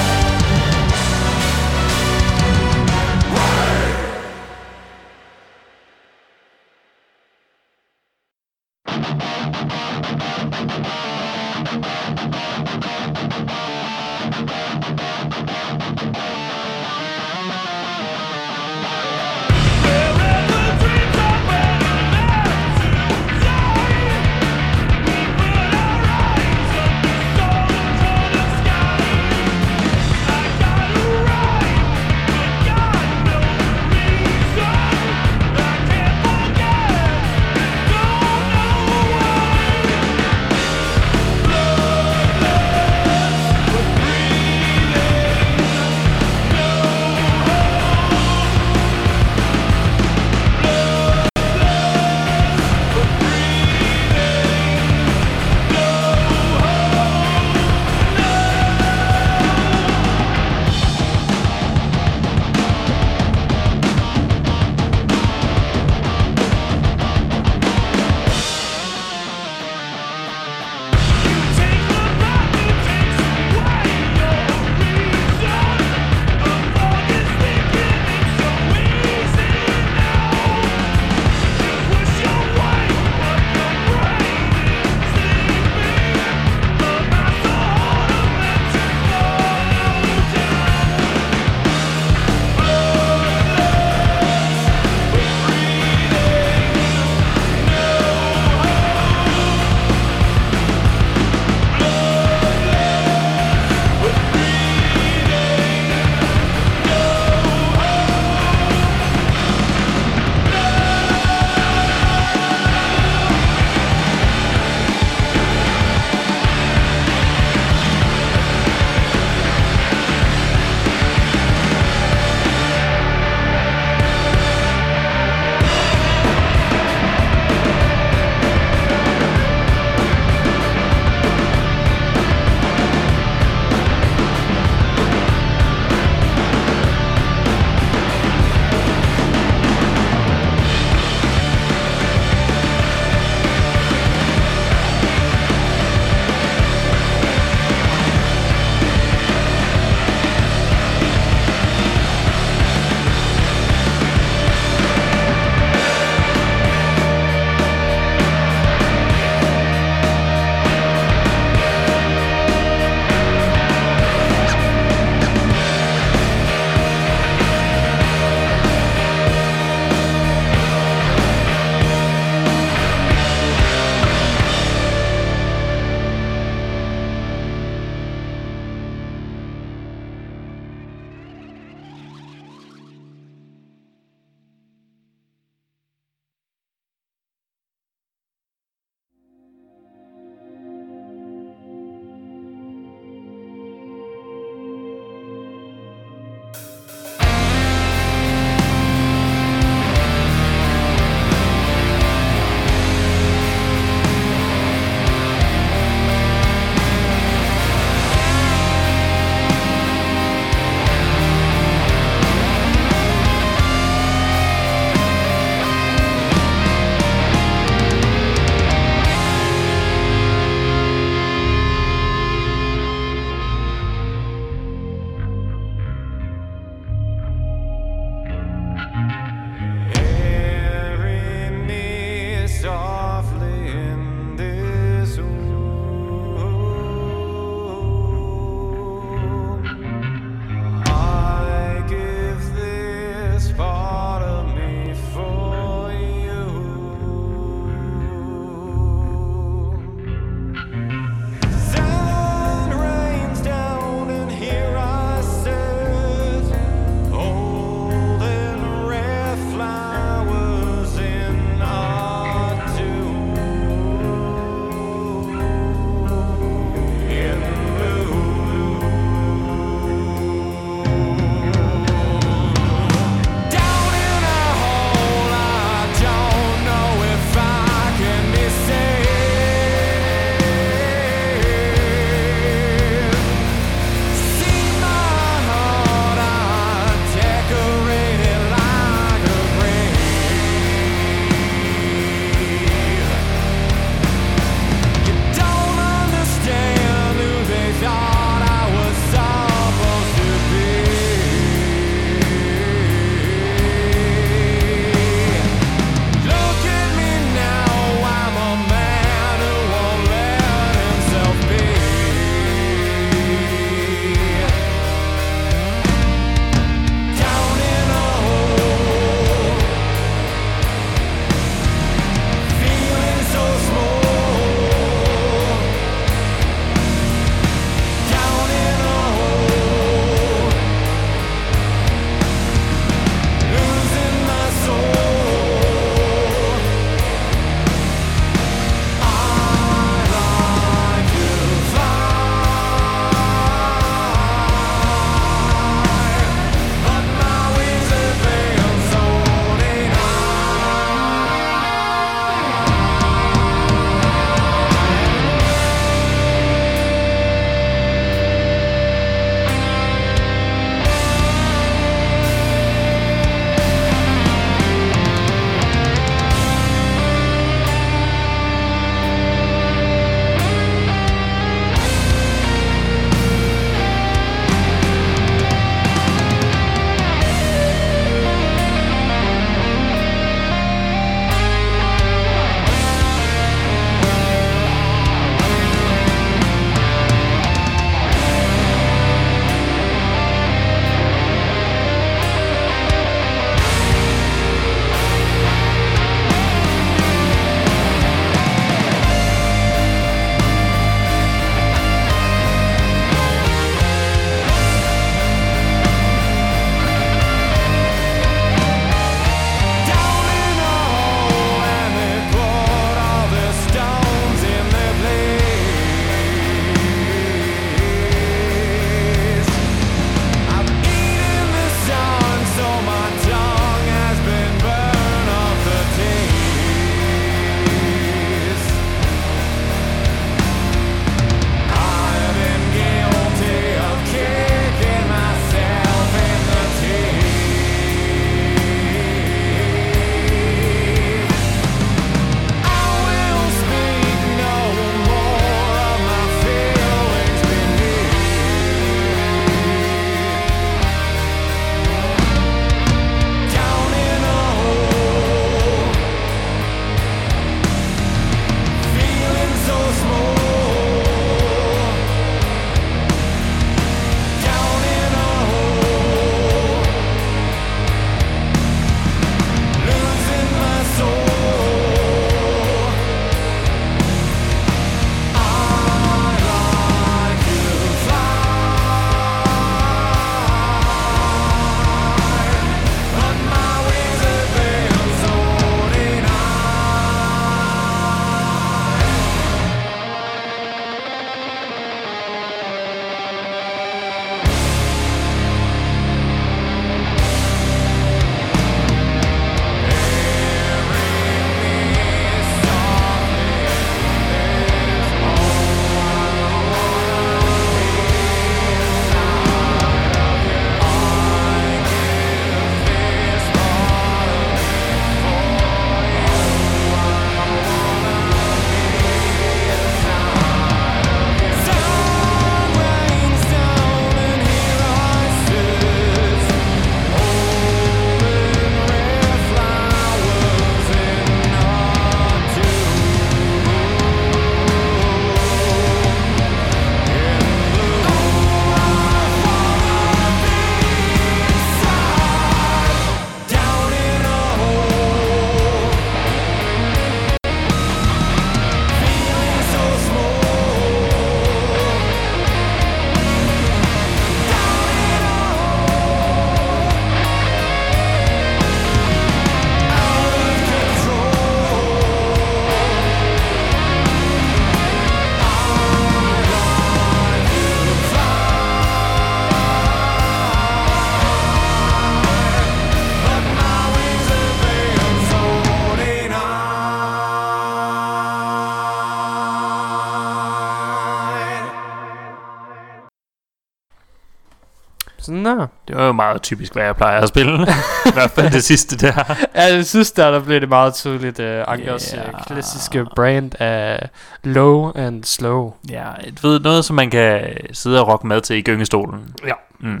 meget typisk, hvad jeg plejer at spille. I hvert fald det sidste der. Ja, det synes der, der blev det meget tydeligt. Uh, Ankers Ja. yeah. klassiske brand af low and slow. Ja, du ved, noget, som man kan sidde og rocke mad til i gyngestolen. Ja. Mm. Øh,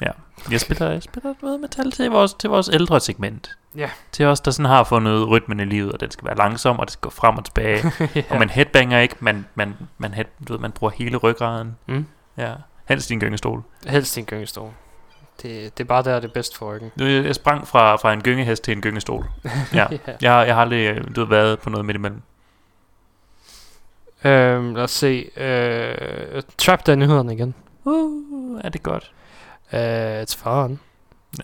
Ja. Jeg spiller, jeg spiller noget metal til vores, til vores ældre segment. Ja. Til os, der sådan har fundet rytmen i livet, og den skal være langsom, og det skal gå frem og tilbage. ja. Og man headbanger ikke, man, man, man, head, du ved, man bruger hele ryggraden. Mm. Ja. Helst i en gyngestol. Helst i en gyngestol. Det, det er bare der, det er bedst for ryggen. Nu, Jeg sprang fra, fra en gyngehest til en gyngestol. Ja. Ja. Jeg, jeg har aldrig øh, du ved, været på noget midt imellem. Øhm, lad os se. Øh, Trap der nyhederne igen. Uh, er det godt? Uh, it's fun.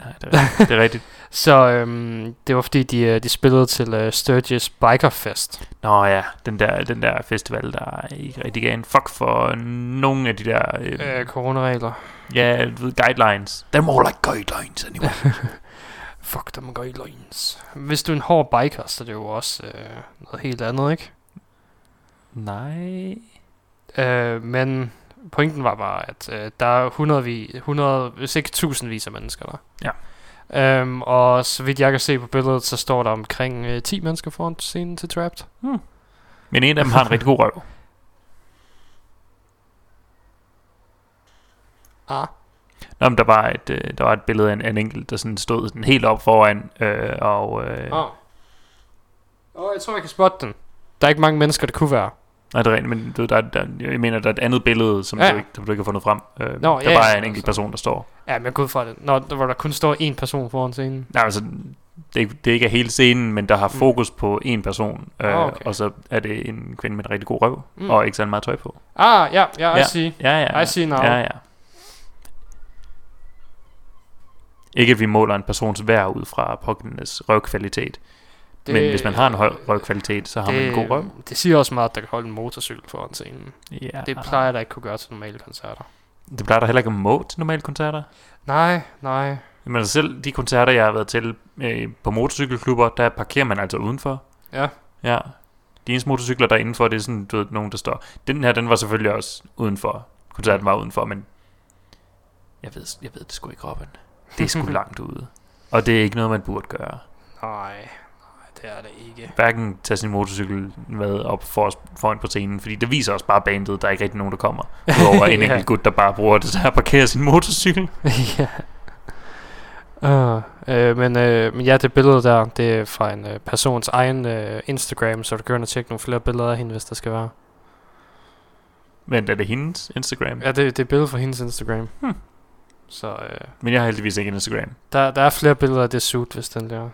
Ja, det er, det er rigtigt. Så øhm, det var fordi, de, øh, de spillede til uh, Sturgis Biker Fest. Nå ja, den der, den der festival, der ikke rigtig gav en fuck for nogle af de der... Øh, Øh, coronaregler. ja, du ved, guidelines. They're more like guidelines anyway. Fuck dem guidelines. Hvis du er en hård biker, så er det jo også øh, noget helt andet, ikke? Nej. Øh, men pointen var bare, at øh, der er 100, vi, 100, hvis ikke tusindvis af mennesker der. Ja. Øhm, og så vidt jeg kan se på billedet, så står der omkring øh, 10 mennesker foran scenen til Trapped. Men en af dem har en rigtig god røv. Ah. Nå, men der var et, øh, der var et billede af en, en enkelt, der sådan stod sådan helt op foran, øh, og... Øh, oh. oh, jeg tror, jeg kan spotte den. Der er ikke mange mennesker, det kunne være. Nej, det er rent, men du, der, er- der, jeg mener, der er et andet billede, som, Ja. du, ikke, som du ikke har fundet frem. Øh, Nå, der ja, bare er en enkelt person, der står. Ja, men jeg går ud fra det. Når, hvor der kun står én person foran scenen. Nej, altså, det, er ikke- det er ikke hele scenen, men der har Mm. fokus på en person, øh, Ah, okay. og så er det en kvinde med en rigtig god røv, Mm. mm. og ikke så meget tøj på. Ah, ja, ja, I Ja. see. Ja, ja, ja. I see now. Ja, ja. Ikke at vi måler en persons værd ud fra pågældendes røvkvalitet. Det, men hvis man har en høj røvkvalitet, så har man en god røv. Det siger også meget, at der kan holde en motorcykel foran scenen. Ja. Det plejer der ikke kunne gøre til normale koncerter. Det plejer der heller ikke at må til normale koncerter. Nej, nej. Men altså selv de koncerter, jeg har været til øh, på motorcykelklubber, der parkerer man altså udenfor. Ja. Ja. De eneste motorcykler, der er indenfor, det er sådan, du ved, nogen, der står. Den her, den var selvfølgelig også udenfor. Koncerten var udenfor, men jeg ved, jeg ved det sgu ikke, Robin. Det er sgu langt ude. Og det er ikke noget, man burde gøre. Nej, det er det ikke. Hverken tage sin motorcykel med op for, foran på scenen, fordi det viser også bare bandet, der er ikke rigtig nogen, der kommer. Udover en Ja. enkelt gut, der bare bruger det til at parkere sin motorcykel. ja. Uh, øh, men, øh, men ja, det billede der, det er fra en øh, persons egen øh, Instagram, så du kan tjekke nogle flere billeder af hende, hvis der skal være. Men er det hendes Instagram? Ja, det, det er billede fra hendes Instagram. Hmm. Så øh, Men jeg har heldigvis ikke en Instagram. der, der er flere billeder af det suit, hvis den der.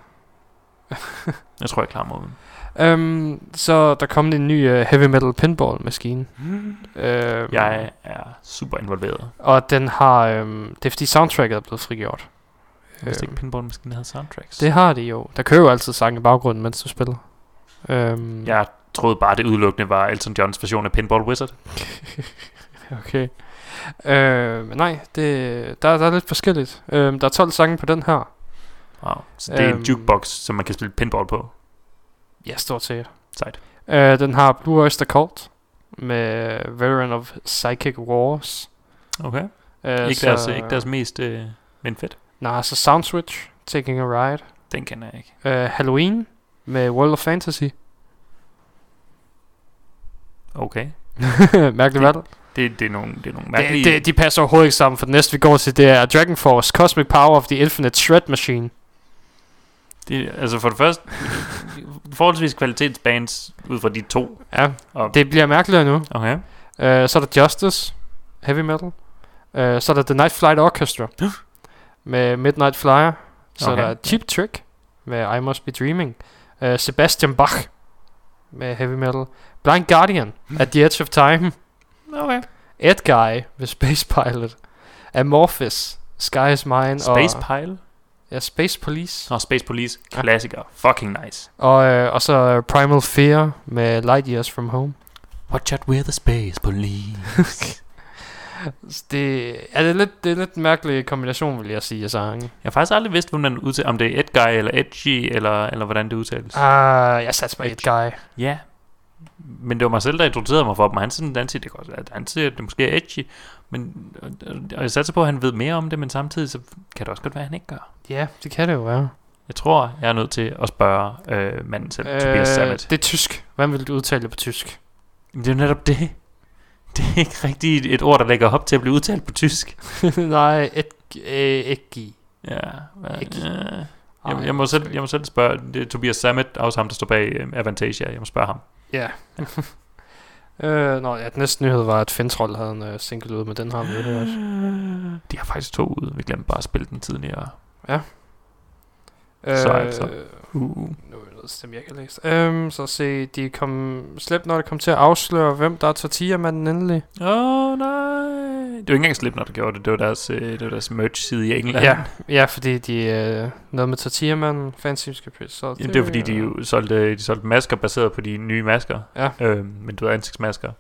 Jeg tror, jeg klarer mig uden. Um, så der kom en ny uh, heavy metal pinball maskine. Hmm. Um, Jeg er super involveret. Og den har, um, det er fordi soundtracket er blevet frigjort. Jeg vidste Øhm, ikke, pinballmaskinen havde soundtracks. Det har de jo. Der kører jo altid sang i baggrunden, mens du spiller. Um, Jeg troede bare, det udelukkende var Elton Johns version af Pinball Wizard. Okay. Øh, nej, det, der, der er lidt forskelligt. Øh, der er 12 sange på den her. Wow. Så det er Øhm. en jukebox, som man kan spille pinball på. Ja, stort set. Sejt. Øh, den har Blue Oyster Cult med Veteran of Psychic Wars. Okay. Øh, ikke, deres, ikke deres mest, øh, men fedt. Nej, så Sound Switch, Taking a Ride. Den kender jeg ikke. Øh, Halloween med World of Fantasy. Okay. Mærkeligt valg. Det, det, er nogle, det er nogle Det, mærkelige... det, de passer overhovedet ikke sammen, for det næste vi går til, det er Dragon Force, Cosmic Power of the Infinite Shred Machine. Det, altså for det første, forholdsvis kvalitetsbands ud fra de to. Ja, Og, det bliver mærkeligere nu. okay. Uh, så er der Justice, Heavy Metal. Uh, så er der The Night Flight Orchestra med Midnight Flyer. Så Okay. er der Cheap Trick med I Must Be Dreaming. Uh, Sebastian Bach med Heavy Metal. Blind Guardian At the Edge of Time. Okay. Ed Guy med Space Pilot. Amorphis, Sky is Mine. Space og, Pile? Ja, Space Police. Nå, Space Police. Klassiker. Fucking nice. Og, øh, og så øh, Primal Fear med Light Years From Home. Watch out with the Space Police. Det er det er lidt, det er lidt en mærkelig kombination, vil jeg sige, af sange. Jeg har faktisk aldrig vidst, hvordan man udtaler, om det er Ed Guy eller Edgy, eller, eller hvordan det udtales. Ah, jeg satte mig et guy. Ja. Men det var mig selv, der introducerede mig for dem, og han, sådan, han siger, det, godt, at han siger, at det måske er edgy, men, og, jeg satser på, at han ved mere om det, men samtidig så kan det også godt være, at han ikke gør. Ja, det kan det jo være. Jeg tror, jeg er nødt til at spørge øh, manden selv, øh, Tobias Sammet. det er tysk. Hvordan vil du udtale det på tysk? Men det er jo netop det. Det er ikke rigtigt et ord, der lægger op til at blive udtalt på tysk. Nej, et, øh, ikke. Ja, hvad, Ikke. ja. Ej, Jeg, jeg, må selv, jeg må selv spørge, det er Tobias Sammet, også ham, der står bag øh, Avantasia. Jeg må spørge ham. Ja. øh, nå, ja, den næste nyhed var, at Fintroll havde en uh, single ud, men den har vi jo hørt. De har faktisk to ude. Vi glemte bare at spille den tidligere. Øh, Så altså. Uh. Nu er det noget stemme, jeg kan læse. Øhm, så se, de kom... Slip, når det kom til at afsløre, hvem der er tortilla-manden endelig. Åh, oh, nej. Det var ikke engang Slipknot, der gjorde det. Det var deres, øh, det var deres merch-side i England. Ja, ja, fordi de... Øh, noget med tortilla-manden, fancy så Jamen, det var fordi, de jo solgte, de solgte masker baseret på de nye masker. Ja. Øhm, men du ved, ansigtsmasker.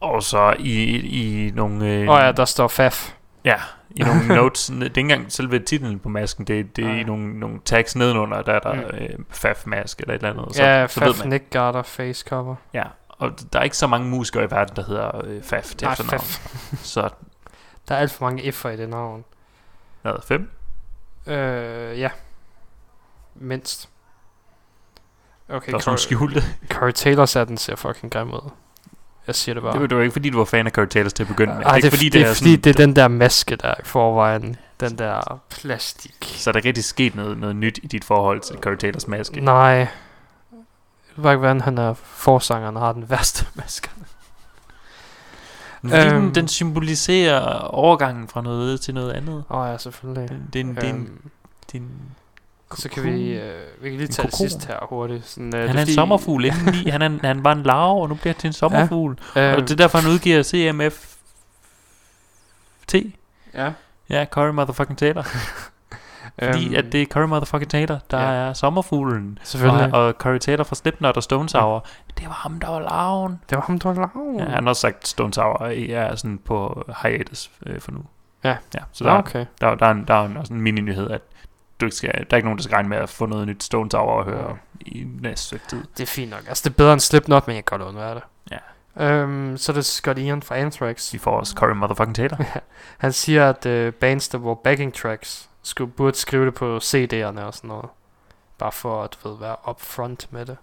Og så i, i nogle... Øh, oh, ja, der står FAF. Ja, i nogle notes. Det er ikke engang selve titlen på masken, det, det er i nogle, nogle tags nedenunder, der er der Mm. øh, FAF-mask eller et eller andet. ja, så FAF man. Nick Garter face cover. Ja, og der er ikke så mange musikere i verden, der hedder øh, FAF til Nej, efternavn. FAF. Så Der er alt for mange F'er i det navn. hvad, fem? Øh, ja. Mindst. Okay, Der er sådan skjulte. Corey Taylor den ser fucking grim ud. Jeg siger det bare. Det var, det var ikke fordi, du var fan af Corey Taylors til at begynde med. Ej, det, er, fordi, det, er, fordi sådan, det er den der maske der i forvejen. Den der plastik. Så er der rigtig sket noget, noget nyt i dit forhold til Corey Taylors maske. Nej. Ved ikke, hvordan han er forsangeren og har den værste maske. Fordi Øhm. den, den symboliserer overgangen fra noget til noget andet. Åh oh, ja, selvfølgelig. Det, det, er en, det, er en, Øhm, det er en så kan vi, øh, vi kan lige tage det sidste her hurtigt. Sådan, øh, Han det er en sommerfugl indeni. han, er, han var en larve, og nu bliver han til en sommerfugl. Ja. Og Øhm, det er derfor, han udgiver CMF T. Ja. Ja, Corey motherfucking Taylor. Fordi Øhm, at det er Corey motherfucking Taylor, der ja. er sommerfuglen. Selvfølgelig. Og, og Corey Taylor fra Slipknot og Stone Sour. Det var ham, der var larven. Det var ham, der var lav. Ja, han har sagt, Stone Sour er sådan på hiatus øh, for nu. Ja. ja så der, okay. der, der, er en, der er en, mini-nyhed, at du ikke skal, der er ikke nogen, der skal regne med at få noget nyt Stone Sour at høre i næste stykke tid. Det er fint nok. Altså, det er bedre end Slipknot, men jeg kan godt undvære det. Ja. Øhm, så er det Scott Ian fra Anthrax. Vi får også Corey motherfucking Taylor. Han siger, at øh, bands, der var backing tracks, skulle, burde skrive det på CD'erne og sådan noget. Bare for at du ved, være upfront med det.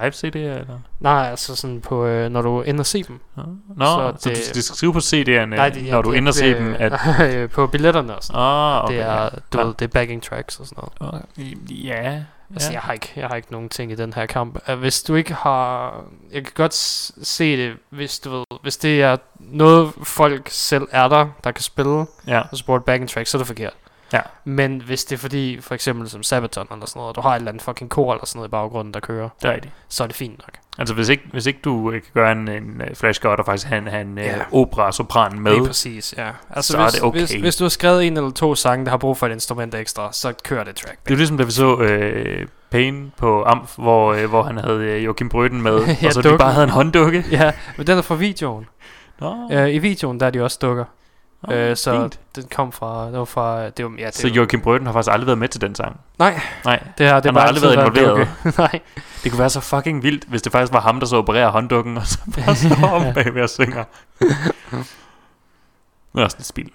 Live CD, eller? Nej, altså sådan på, øh, når du ender se dem. Nå, Nå så, så det, du, de skal skrive på CD'erne, Nej, det- ja, når du er ender at se dem, at... øh, på billetterne og sådan Ah, okay, Det er, ja. du Ja. ved, det er backing tracks og sådan noget. Okay. Ja, Altså, ja. jeg har, ikke, jeg har ikke nogen ting i den her kamp. Hvis du ikke har... Jeg kan godt se det, hvis du ved... Hvis det er noget, folk selv er der, der kan spille, Ja. og så bruger backing track, så er det forkert. Ja. Men hvis det er fordi, for eksempel som Sabaton eller sådan noget, og du har et eller andet fucking kor eller sådan noget i baggrunden, der kører, Det er rigtigt. så er det fint nok. Altså hvis ikke, hvis ikke du øh, kan gøre en, en øh, flash og faktisk have en, have en Ja. ja. opera-sopran med, Lige præcis, ja. Altså, så hvis, er det okay. Hvis, hvis du har skrevet en eller to sange, der har brug for et instrument ekstra, så kører det track. Det er jo ligesom, da vi så øh, Pain på Amf, hvor, øh, hvor han havde øh, Joachim Brøden med, Ja, og så de dukken. bare havde en hånddukke. ja, men den er fra videoen. Nå, Uh, I videoen, der er de også dukker. Øh, så fint. den kom fra, det var fra, det var, ja, det Så Joachim Brøden har faktisk aldrig været med til den sang. Nej, Nej, det har, det han bare har aldrig været involveret. dukke. Nej. Det kunne være så fucking vildt, hvis det faktisk var ham, der så opererer hånddukken, og så bare står om bagved og synger. Men også lidt spil.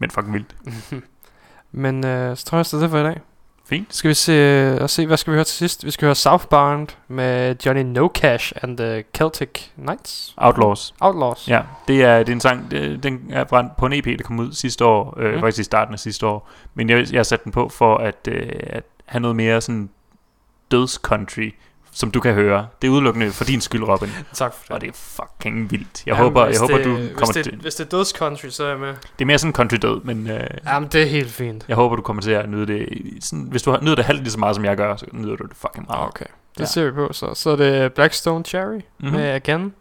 Men fucking vildt. Men øh, så tror jeg, det er det for i dag. Fint. Skal vi se, og se, hvad skal vi høre til sidst? Vi skal høre Southbound med Johnny No Cash and the Celtic Knights. Outlaws. Outlaws. Ja, det er, det er en sang, det, den er brændt på en EP, der kom ud sidste år, øh, Mm. faktisk i starten af sidste år. Men jeg, jeg har sat den på for at, øh, at have noget mere sådan dødscountry, som du kan høre. Det er udelukkende for din skyld, Robin. Tak for det. Og det er fucking vildt. Jeg Jamen, håber, jeg hvis håber det, du hvis kommer det, til... Hvis det er døds country, så er jeg med. Det er mere sådan country død, men øh, Jamen, det er helt fint. jeg håber, du kommer til at nyde det. Sådan, hvis du nyder det halvt lige så meget, som jeg gør, så nyder du det fucking meget. Ah, okay. Det Ja. ser vi på så. Så er det Blackstone Cherry Mhm. med Again.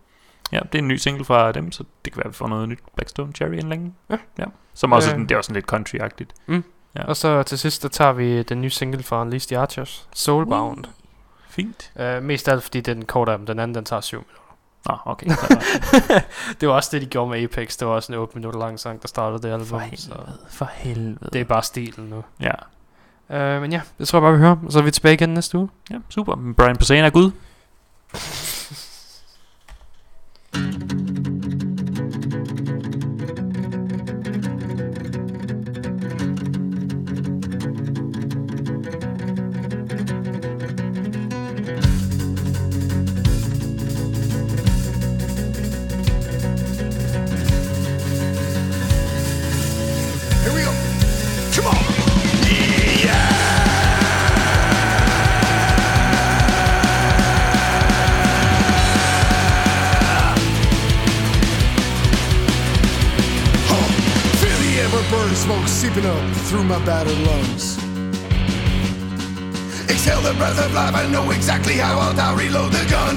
Ja, det er en ny single fra dem, så det kan være, at vi får noget nyt Blackstone Cherry inden længe. Ja. ja. Som også, Øh. øh. det er også sådan lidt country-agtigt. Mm. Ja. Og så til sidst, der tager vi den nye single fra Unleashed the Archers, Soulbound. Fint. Uh, mest af alt, fordi den korte af dem, den anden, den tager 7 minutter. Nå, okay. det var også det, de gjorde med Apex. Det var også en 8 minutter lang sang, der startede det album. For så helvede, for helvede. det er bare stilen nu. Ja. Uh, men ja, det tror jeg bare, vi hører. Så er vi tilbage igen næste uge. ja, super. Brian Posehn er Gud. Here through my battered lungs. Exhale the breath of life, I know exactly how I'll reload the gun.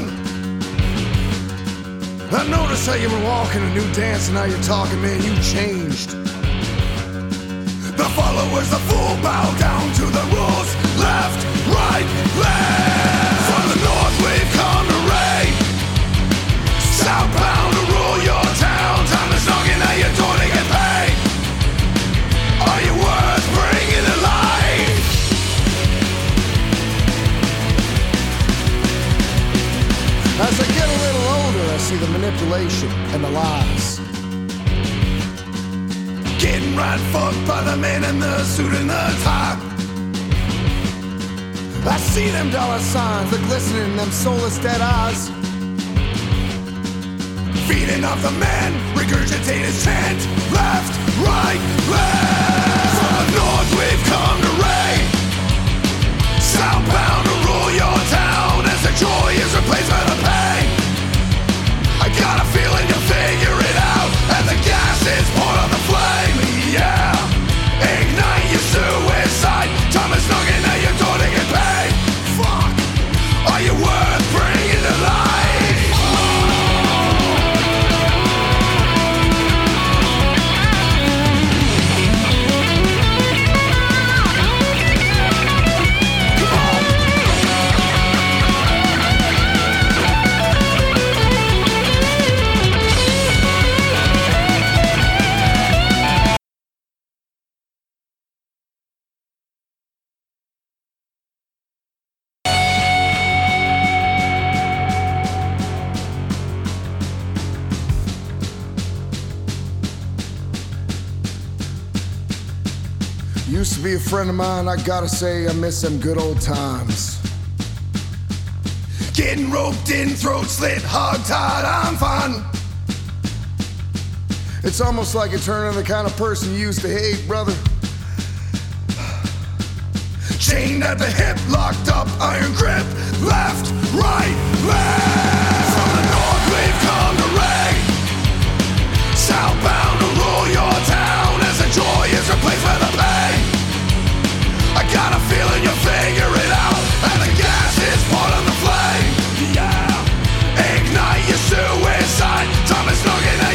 I noticed how you were walking a new dance and now you're talking, man, you changed. The followers, the full bow down to the rules. Left, right, left. See the manipulation and the lies. Getting right fucked by the man in the suit and the tie. I see them dollar signs, the glistening in them soulless dead eyes. Feeding off the man, regurgitate his chant. Left, right, left. From the north, we've come to raid. Southbound to rule your town as the joy is replaced by the pain. Is friend of mine, I gotta say, I miss them good old times. Getting roped in, throat slit, hog tied, I'm fine. It's almost like a turn the kind of person you used to hate, brother. Chained at the hip, locked up, iron grip, left, right, left. From the north we've come to reign. Southbound to rule your town as the joy is replaced by the Yeah. Ignite your suicide. Time is knocking.